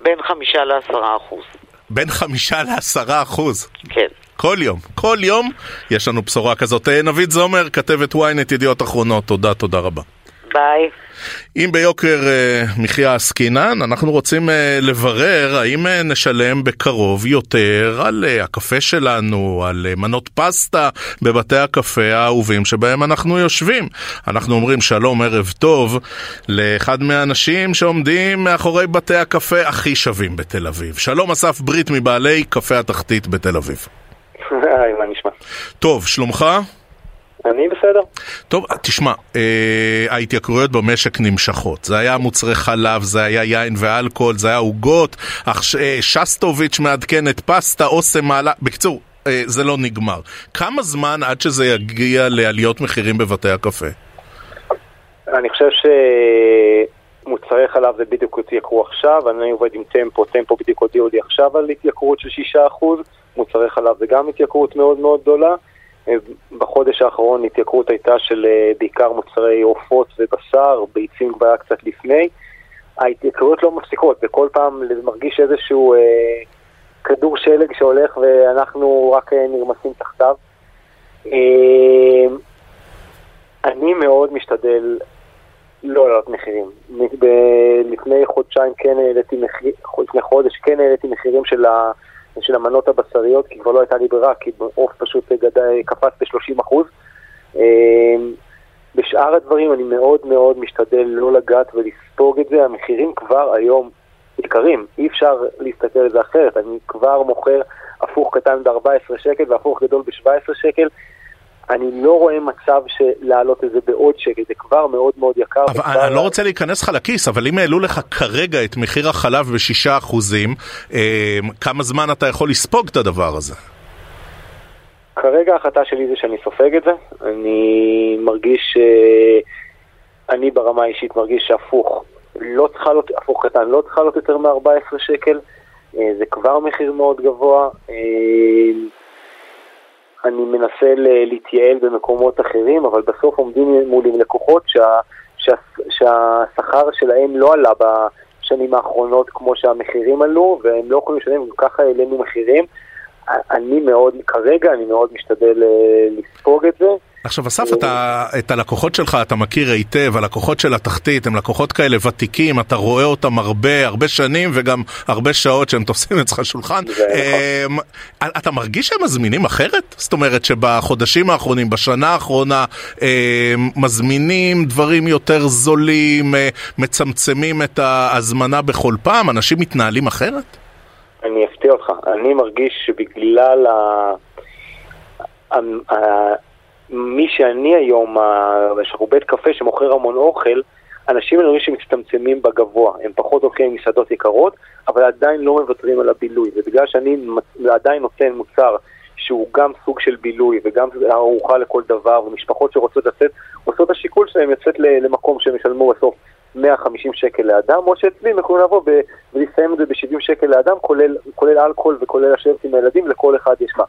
Speaker 5: בין חמישה לעשרה אחוז.
Speaker 2: בין חמישה לעשרה אחוז.
Speaker 5: כן.
Speaker 2: כל יום, כל יום יש לנו בשורה כזאת. אה, נביד זומר, כתבת ynet ידיעות אחרונות, תודה, תודה רבה.
Speaker 5: ביי.
Speaker 2: אם ביוקר אה, מחיה עסקינן, אנחנו רוצים אה, לברר האם אה, נשלם בקרוב יותר על הקפה שלנו, על מנות פסטה בבתי הקפה האהובים שבהם אנחנו יושבים. אנחנו אומרים שלום, ערב טוב, לאחד מהאנשים שעומדים מאחורי בתי הקפה הכי שווים בתל אביב. שלום אסף ברית מבעלי קפה התחתית בתל אביב.
Speaker 6: היי, מה נשמע?
Speaker 2: טוב, שלומך?
Speaker 6: אני בסדר.
Speaker 2: טוב, תשמע, אה, ההתייקרויות במשק נמשכות. זה היה מוצרי חלב, זה היה יין ואלכוהול, זה היה עוגות, אה, שסטוביץ' מעדכנת פסטה, אוסם מעלה... בקיצור, אה, זה לא נגמר. כמה זמן עד שזה יגיע לעליות מחירים בבתי הקפה?
Speaker 6: אני חושב שמוצרי חלב זה בדיוק התייקרו עכשיו, אני עובד עם טמפו, טמפו בדיוק הודיעו לי עכשיו על התייקרות של 6%, מוצרי חלב זה גם התייקרות מאוד מאוד גדולה. בחודש האחרון התייקרות הייתה של אה, בעיקר מוצרי עופות ובשר, ביצים כבר היה קצת לפני. ההתייקרויות לא מפסיקות, וכל פעם מרגיש איזשהו אה, כדור שלג שהולך ואנחנו רק אה, נרמסים תחתיו. אה, אני מאוד משתדל לא להעלות מחירים. לפני חודשיים כן העליתי מחיר, לפני חודש כן העליתי מחירים של, ה, של המנות הבשריות, כי כבר לא הייתה לי ברירה, כי עוף פשוט גדל, קפץ ב-30 אחוז. בשאר הדברים אני מאוד מאוד משתדל לא לגעת ולספוג את זה, המחירים כבר היום יקרים, אי אפשר להסתכל על זה אחרת, אני כבר מוכר הפוך קטן ב-14 שקל והפוך גדול ב-17 שקל. אני לא רואה מצב של להעלות את זה בעוד שקל, זה כבר מאוד מאוד יקר.
Speaker 2: אבל אני לא רוצה להיכנס לך לכיס, אבל אם העלו לך כרגע את מחיר החלב בשישה אחוזים, אה, כמה זמן אתה יכול לספוג את הדבר הזה?
Speaker 6: כרגע ההחלטה שלי זה שאני סופג את זה. אני מרגיש, אה, אני ברמה האישית מרגיש שהפוך, לא צריכה להיות, הפוך קטן, לא צריכה להיות יותר מ-14 שקל. אה, זה כבר מחיר מאוד גבוה. אני מנסה להתייעל במקומות אחרים, אבל בסוף עומדים מול עם לקוחות שה, שה, שהשכר שלהם לא עלה בשנים האחרונות כמו שהמחירים עלו, והם לא יכולים לשלם, גם ככה העלינו מחירים. אני מאוד, כרגע אני מאוד משתדל אה, לספוג את זה.
Speaker 2: עכשיו אסף, אתה, את הלקוחות שלך אתה מכיר היטב, הלקוחות של התחתית הם לקוחות כאלה ותיקים, אתה רואה אותם הרבה, הרבה שנים וגם הרבה שעות שהם תופסים אצלך שולחן.
Speaker 6: זה
Speaker 2: אמ, אתה מרגיש שהם מזמינים אחרת? זאת אומרת שבחודשים האחרונים, בשנה האחרונה, אמ, מזמינים דברים יותר זולים, אה, מצמצמים את ההזמנה בכל פעם, אנשים מתנהלים אחרת?
Speaker 6: אני אפתיע אותך, אני מרגיש שבגלל ה... מי שאני היום, ה- שאנחנו בית קפה שמוכר המון אוכל, אנשים מרגיש שמצטמצמים בגבוה, הם פחות הולכים למסעדות יקרות, אבל עדיין לא מוותרים על הבילוי, ובגלל שאני עדיין נותן מוצר שהוא גם סוג של בילוי וגם ארוחה לכל דבר, ומשפחות שרוצות לצאת, עושות את השיקול שלהם לצאת למקום שהם ישלמו בסוף 150 שקל לאדם, או שאצלי הם יכולים לבוא ולסיים את זה ב-70 שקל לאדם, כולל, כולל אלכוהול וכולל לשבת עם הילדים, לכל אחד יש מה.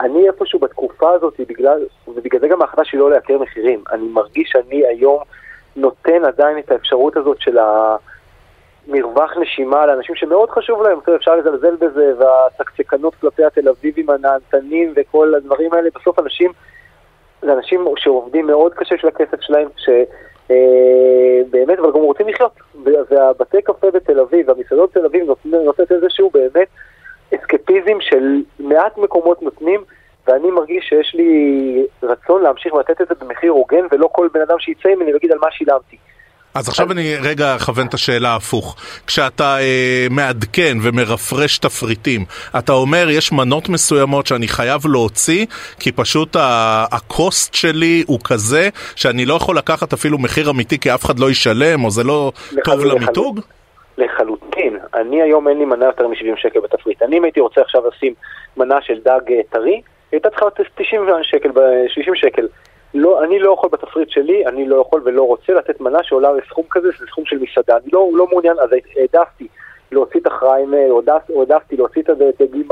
Speaker 6: אני איפשהו בתקופה הזאת, בגלל, ובגלל זה גם ההחלטה שלי לא לייקר מחירים, אני מרגיש שאני היום נותן עדיין את האפשרות הזאת של המרווח נשימה לאנשים שמאוד חשוב להם, אפשר לזלזל בזה, והצקצקנות כלפי התל אביבים הנהנתנים וכל הדברים האלה, בסוף אנשים, זה אנשים שעובדים מאוד קשה של הכסף שלהם, שבאמת, אבל גם רוצים לחיות. והבתי קפה בתל אביב, והמסעדות בתל אביב נותנת איזשהו באמת אסקפיזם של מעט מקומות נותנים, ואני מרגיש שיש לי רצון להמשיך ולתת את זה במחיר הוגן, ולא כל בן אדם שיצא ממני ויגיד על מה שילמתי.
Speaker 2: אז עכשיו אני רגע אכוון את השאלה הפוך. כשאתה אה, מעדכן ומרפרש תפריטים, אתה אומר יש מנות מסוימות שאני חייב להוציא, כי פשוט הקוסט שלי הוא כזה שאני לא יכול לקחת אפילו מחיר אמיתי כי אף אחד לא ישלם, או זה לא לחל... טוב למיתוג?
Speaker 6: לחלוטין. אני היום אין לי מנה יותר מ-70 שקל בתפריט. אני אם הייתי רוצה עכשיו לשים מנה של דג אה, טרי, היא הייתה צריכה לתת 90 שקל, 60 שקל. לא, אני לא יכול בתפריט שלי, אני לא יכול ולא רוצה לתת מנה שעולה לסכום כזה, זה סכום של מסעדה. אני לא, לא מעוניין, אז העדפתי להוציא את החריים, העדפתי להוציא את הדגים,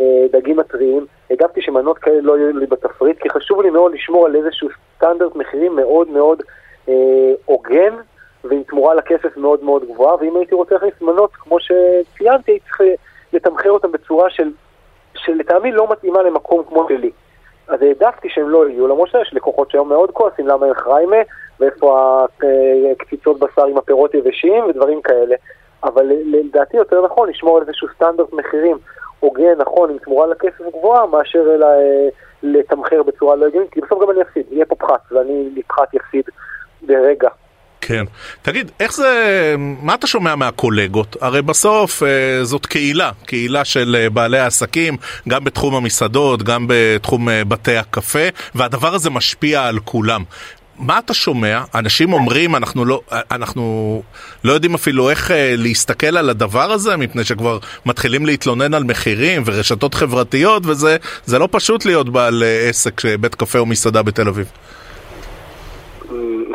Speaker 6: הדגים אה, הטריים, העדפתי שמנות כאלה לא יהיו לי בתפריט, כי חשוב לי מאוד לשמור על איזשהו סטנדרט מחירים מאוד מאוד אה, הוגן, ועם תמורה לכסף מאוד מאוד גבוהה, ואם הייתי רוצה להכניס מנות, כמו שציינתי, הייתי צריך לתמחר אותן בצורה של, שלטעמי לא מתאימה למקום כמו שלי. אז העדפתי שהם לא יהיו, למרות שיש לקוחות שהיום מאוד כועסים למה אין חריימה, ואיפה הקציצות בשר עם הפירות יבשים ודברים כאלה. אבל לדעתי יותר נכון לשמור על איזשהו סטנדרט מחירים הוגן, נכון, עם תמורה לכסף גבוהה, מאשר אלא, לתמחר בצורה לא הגיונית, כי בסוף גם אני אפסיד, יהיה פה פחת, ואני נפחת יפסיד ברגע.
Speaker 2: כן. תגיד, איך זה, מה אתה שומע מהקולגות? הרי בסוף אה, זאת קהילה, קהילה של אה, בעלי העסקים, גם בתחום המסעדות, גם בתחום אה, בתי הקפה, והדבר הזה משפיע על כולם. מה אתה שומע? אנשים אומרים, אנחנו לא, אנחנו לא יודעים אפילו איך להסתכל על הדבר הזה, מפני שכבר מתחילים להתלונן על מחירים ורשתות חברתיות, וזה לא פשוט להיות בעל עסק, בית קפה או מסעדה בתל אביב.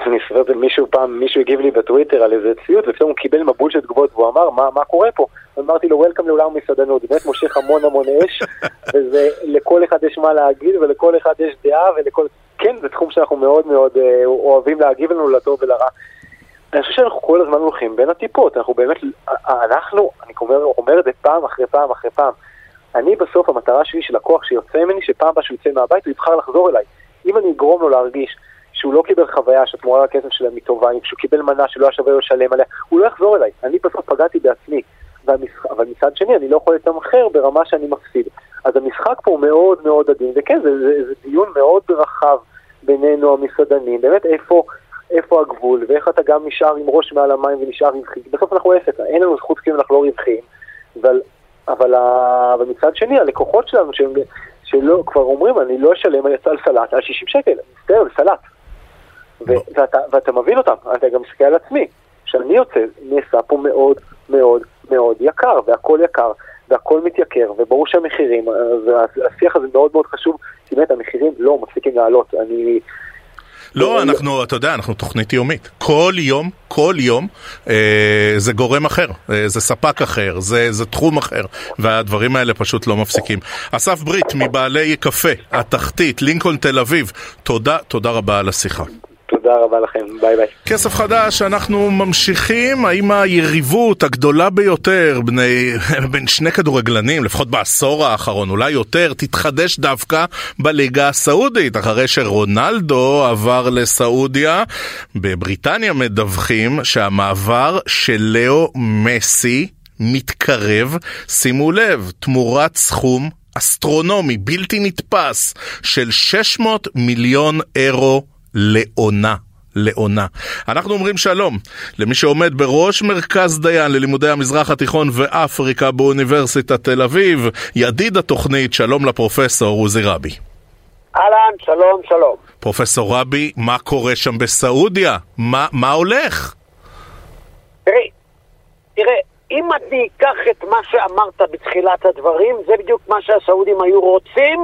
Speaker 6: אני אספר את זה מישהו פעם, מישהו הגיב לי בטוויטר על איזה ציוט, ופתאום הוא קיבל מבול של תגובות והוא אמר, מה, מה קורה פה? אמרתי לו, וולקאם לעולם מסעדנות, באמת מושך המון המון אש, וזה, לכל אחד יש מה להגיד, ולכל אחד יש דעה, ולכל... כן, זה תחום שאנחנו מאוד מאוד אה, אוהבים להגיב לנו לטוב ולרע. אני חושב שאנחנו כל הזמן הולכים בין הטיפות, אנחנו באמת, אנחנו, אני אומר, אומר את זה פעם אחרי פעם אחרי פעם. אני בסוף, המטרה שלי של לקוח שיוצא ממני, שפעם הבאה שהוא יוצא מהבית הוא יבחר לחזור אליי. אם אני אגרום לו להרגיש שהוא לא קיבל חוויה שהתמורה לכסף שלהם היא טובה, כשהוא קיבל מנה שלא היה שווה לו לשלם עליה, הוא לא יחזור אליי. אני בסוף פגעתי בעצמי. והמשחק, אבל מצד שני אני לא יכול לתמחר ברמה שאני מפסיד. אז המשחק פה הוא מאוד מאוד עדין, וכן, זה, זה, זה דיון מאוד רחב בינינו המסעדנים, באמת איפה, איפה הגבול, ואיך אתה גם נשאר עם ראש מעל המים ונשאר רווחי. בסוף אנחנו עסק, אין לנו זכות כאילו אנחנו לא רווחיים, אבל, אבל, אבל מצד שני הלקוחות שלנו, שהם, שלא, כבר אומרים, אני לא אשלם על סלט על 60 שקל, מצטער, סלט. ואתה, ואתה מבין אותם, אתה גם מסתכל על עצמי. כשאני יוצא, נעשה פה מאוד מאוד מאוד יקר, והכל יקר, והכל מתייקר, וברור שהמחירים, השיח הזה מאוד מאוד חשוב, כי באמת המחירים לא מפסיקים לעלות. אני...
Speaker 2: לא, אנחנו, אתה יודע, אנחנו תוכנית יומית. כל יום, כל יום, אה, זה גורם אחר, אה, זה ספק אחר, זה, זה תחום אחר, והדברים האלה פשוט לא מפסיקים. אסף ברית, מבעלי קפה, התחתית, לינקולן תל אביב, תודה, תודה רבה על השיחה.
Speaker 6: תודה רבה לכם, ביי ביי.
Speaker 2: כסף חדש, אנחנו ממשיכים. האם היריבות הגדולה ביותר בני, בין שני כדורגלנים, לפחות בעשור האחרון, אולי יותר, תתחדש דווקא בליגה הסעודית, אחרי שרונלדו עבר לסעודיה. בבריטניה מדווחים שהמעבר של לאו מסי מתקרב, שימו לב, תמורת סכום אסטרונומי, בלתי נתפס, של 600 מיליון אירו לעונה. לעונה. אנחנו אומרים שלום למי שעומד בראש מרכז דיין ללימודי המזרח התיכון ואפריקה באוניברסיטת תל אביב, ידיד התוכנית, שלום לפרופסור עוזי רבי.
Speaker 7: אהלן, שלום, שלום.
Speaker 2: פרופסור רבי, מה קורה שם בסעודיה? מה, מה הולך?
Speaker 7: תראי, תראה, אם אני אקח את מה שאמרת בתחילת הדברים, זה בדיוק מה שהסעודים היו רוצים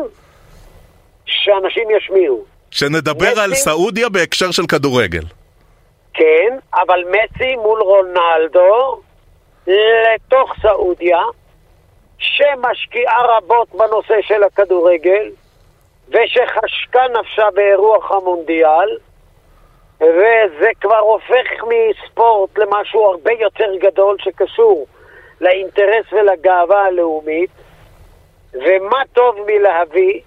Speaker 7: שאנשים ישמיעו.
Speaker 2: שנדבר מסי... על סעודיה בהקשר של כדורגל.
Speaker 7: כן, אבל מסי מול רונלדו לתוך סעודיה, שמשקיעה רבות בנושא של הכדורגל, ושחשקה נפשה באירוח המונדיאל, וזה כבר הופך מספורט למשהו הרבה יותר גדול שקשור לאינטרס ולגאווה הלאומית, ומה טוב מלהביא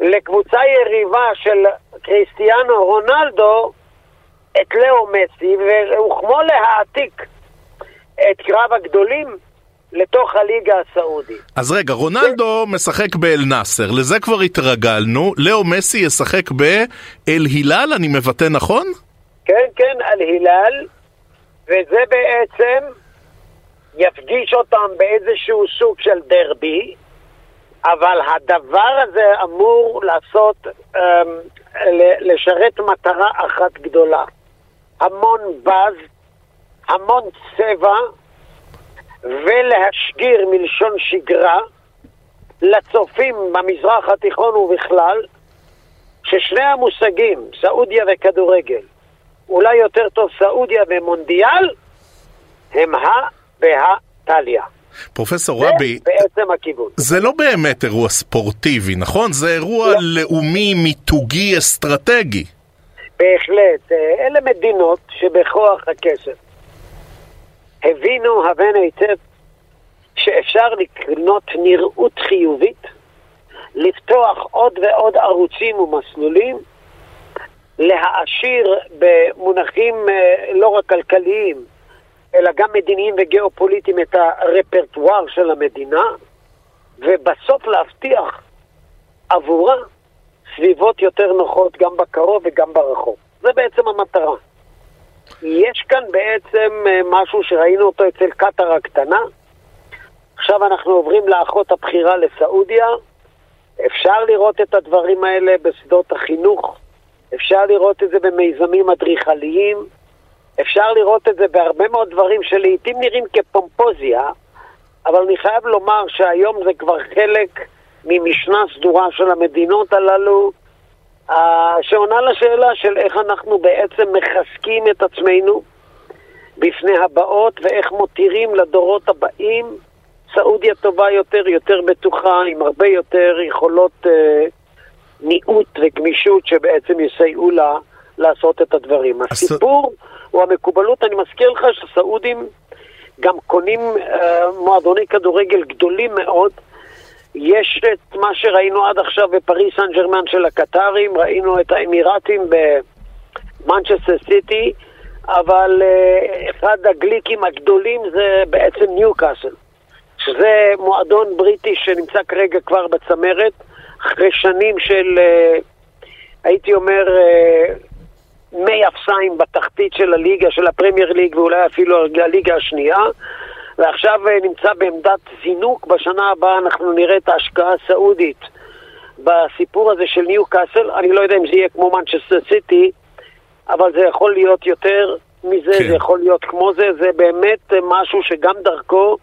Speaker 7: לקבוצה יריבה של קריסטיאנו רונלדו את לאו מסי, וכמו להעתיק את קרב הגדולים לתוך הליגה הסעודית.
Speaker 2: אז רגע, רונלדו משחק באל נאסר, לזה כבר התרגלנו, לאו מסי ישחק באל הילל, אני מבטא נכון?
Speaker 7: כן, כן, על הילל, וזה בעצם יפגיש אותם באיזשהו סוג של דרבי, אבל הדבר הזה אמור לעשות, um, לשרת מטרה אחת גדולה. המון בז, המון צבע, ולהשגיר מלשון שגרה לצופים במזרח התיכון ובכלל, ששני המושגים, סעודיה וכדורגל, אולי יותר טוב סעודיה ומונדיאל, הם ה והא תליא.
Speaker 2: פרופסור רבי,
Speaker 7: בעצם הכיוון.
Speaker 2: זה לא באמת אירוע ספורטיבי, נכון? זה אירוע לא. לאומי, מיתוגי, אסטרטגי.
Speaker 7: בהחלט. אה, אלה מדינות שבכוח הכסף הבינו הבן היטב שאפשר לקנות נראות חיובית, לפתוח עוד ועוד ערוצים ומסלולים, להעשיר במונחים אה, לא רק כלכליים, אלא גם מדיניים וגיאופוליטיים את הרפרטואר של המדינה, ובסוף להבטיח עבורה סביבות יותר נוחות גם בקרוב וגם ברחוב. זה בעצם המטרה. יש כאן בעצם אה, משהו שראינו אותו אצל קטאר הקטנה. עכשיו אנחנו עוברים לאחות הבכירה לסעודיה. אפשר לראות את הדברים האלה בשדות החינוך, אפשר לראות את זה במיזמים אדריכליים, אפשר לראות את זה בהרבה מאוד דברים שלעיתים נראים כפומפוזיה, אבל אני חייב לומר שהיום זה כבר חלק ממשנה סדורה של המדינות הללו, שעונה לשאלה של איך אנחנו בעצם מחזקים את עצמנו בפני הבאות ואיך מותירים לדורות הבאים סעודיה טובה יותר, יותר בטוחה, עם הרבה יותר יכולות אה, ניעות וגמישות שבעצם יסייעו לה לעשות את הדברים. הסיפור הוא המקובלות, אני מזכיר לך שסעודים גם קונים אה, מועדוני כדורגל גדולים מאוד. יש את מה שראינו עד עכשיו בפריס סן ג'רמן של הקטרים, ראינו את האמירתים במנצ'סטר סיטי, אבל אה, אחד הגליקים הגדולים זה בעצם ניוקאסל, שזה מועדון בריטי שנמצא כרגע כבר בצמרת, אחרי שנים של, אה, הייתי אומר, אה, מי אפסיים בתחתית של הליגה, של הפרמייר ליג ואולי אפילו הליגה השנייה ועכשיו אה, נמצא בעמדת זינוק, בשנה הבאה אנחנו נראה את ההשקעה הסעודית בסיפור הזה של ניו קאסל, אני לא יודע אם זה יהיה כמו מנצ'סטר סיטי, אבל זה יכול להיות יותר מזה, כן. זה יכול להיות כמו זה, זה באמת אה, משהו שגם דרכו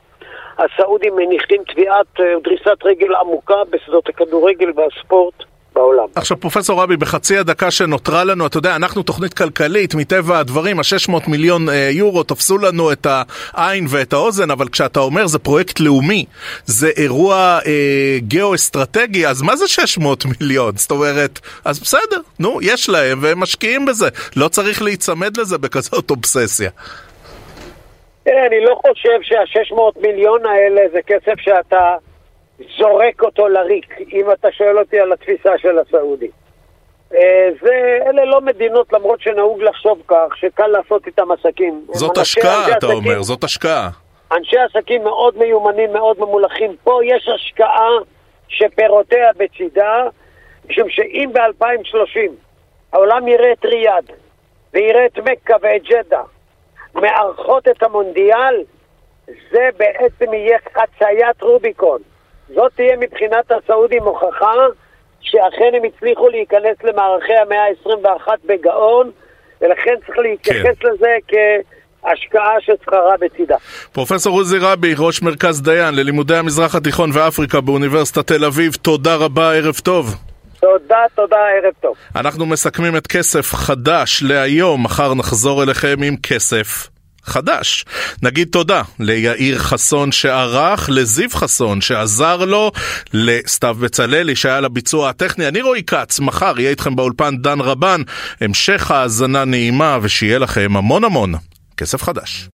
Speaker 7: הסעודים מניחים תביעת אה, דריסת רגל עמוקה בשדות הכדורגל והספורט. בעולם.
Speaker 2: עכשיו פרופסור רבי, בחצי הדקה שנותרה לנו, אתה יודע, אנחנו תוכנית כלכלית, מטבע הדברים, ה-600 מיליון אה, יורו תפסו לנו את העין ואת האוזן, אבל כשאתה אומר זה פרויקט לאומי, זה אירוע אה, גיאו-אסטרטגי, אז מה זה 600 מיליון? זאת אומרת, אז בסדר, נו, יש להם והם משקיעים בזה, לא צריך להיצמד לזה בכזאת אובססיה.
Speaker 7: תראה, אני לא חושב שה-600 מיליון האלה זה כסף שאתה... זורק אותו לריק, אם אתה שואל אותי על התפיסה של הסעודי. אה, זה, אלה לא מדינות, למרות שנהוג לחשוב כך, שקל לעשות איתם עסקים.
Speaker 2: זאת השקעה, אתה עסקים, אומר, זאת השקעה.
Speaker 7: אנשי עסקים מאוד מיומנים, מאוד ממולחים. פה יש השקעה שפירותיה בצידה, משום שאם ב-2030 העולם יראה את ריאד, ויראה את מכה ואת ג'דה, מארחות את המונדיאל, זה בעצם יהיה חציית רוביקון. זאת תהיה מבחינת הסעודים הוכחה שאכן הם הצליחו להיכנס למערכי המאה ה-21 בגאון, ולכן צריך להתייחס כן. לזה כהשקעה ששכרה בצידה.
Speaker 2: פרופסור עוזי רבי, ראש מרכז דיין ללימודי המזרח התיכון ואפריקה באוניברסיטת תל אביב, תודה רבה, ערב טוב.
Speaker 7: תודה, תודה, ערב טוב.
Speaker 2: אנחנו מסכמים את כסף חדש להיום, מחר נחזור אליכם עם כסף חדש. נגיד תודה ליאיר חסון שערך, לזיו חסון שעזר לו, לסתיו בצללי שהיה לביצוע הטכני. אני רועי כץ, מחר יהיה איתכם באולפן דן רבן. המשך האזנה נעימה ושיהיה לכם המון המון כסף חדש.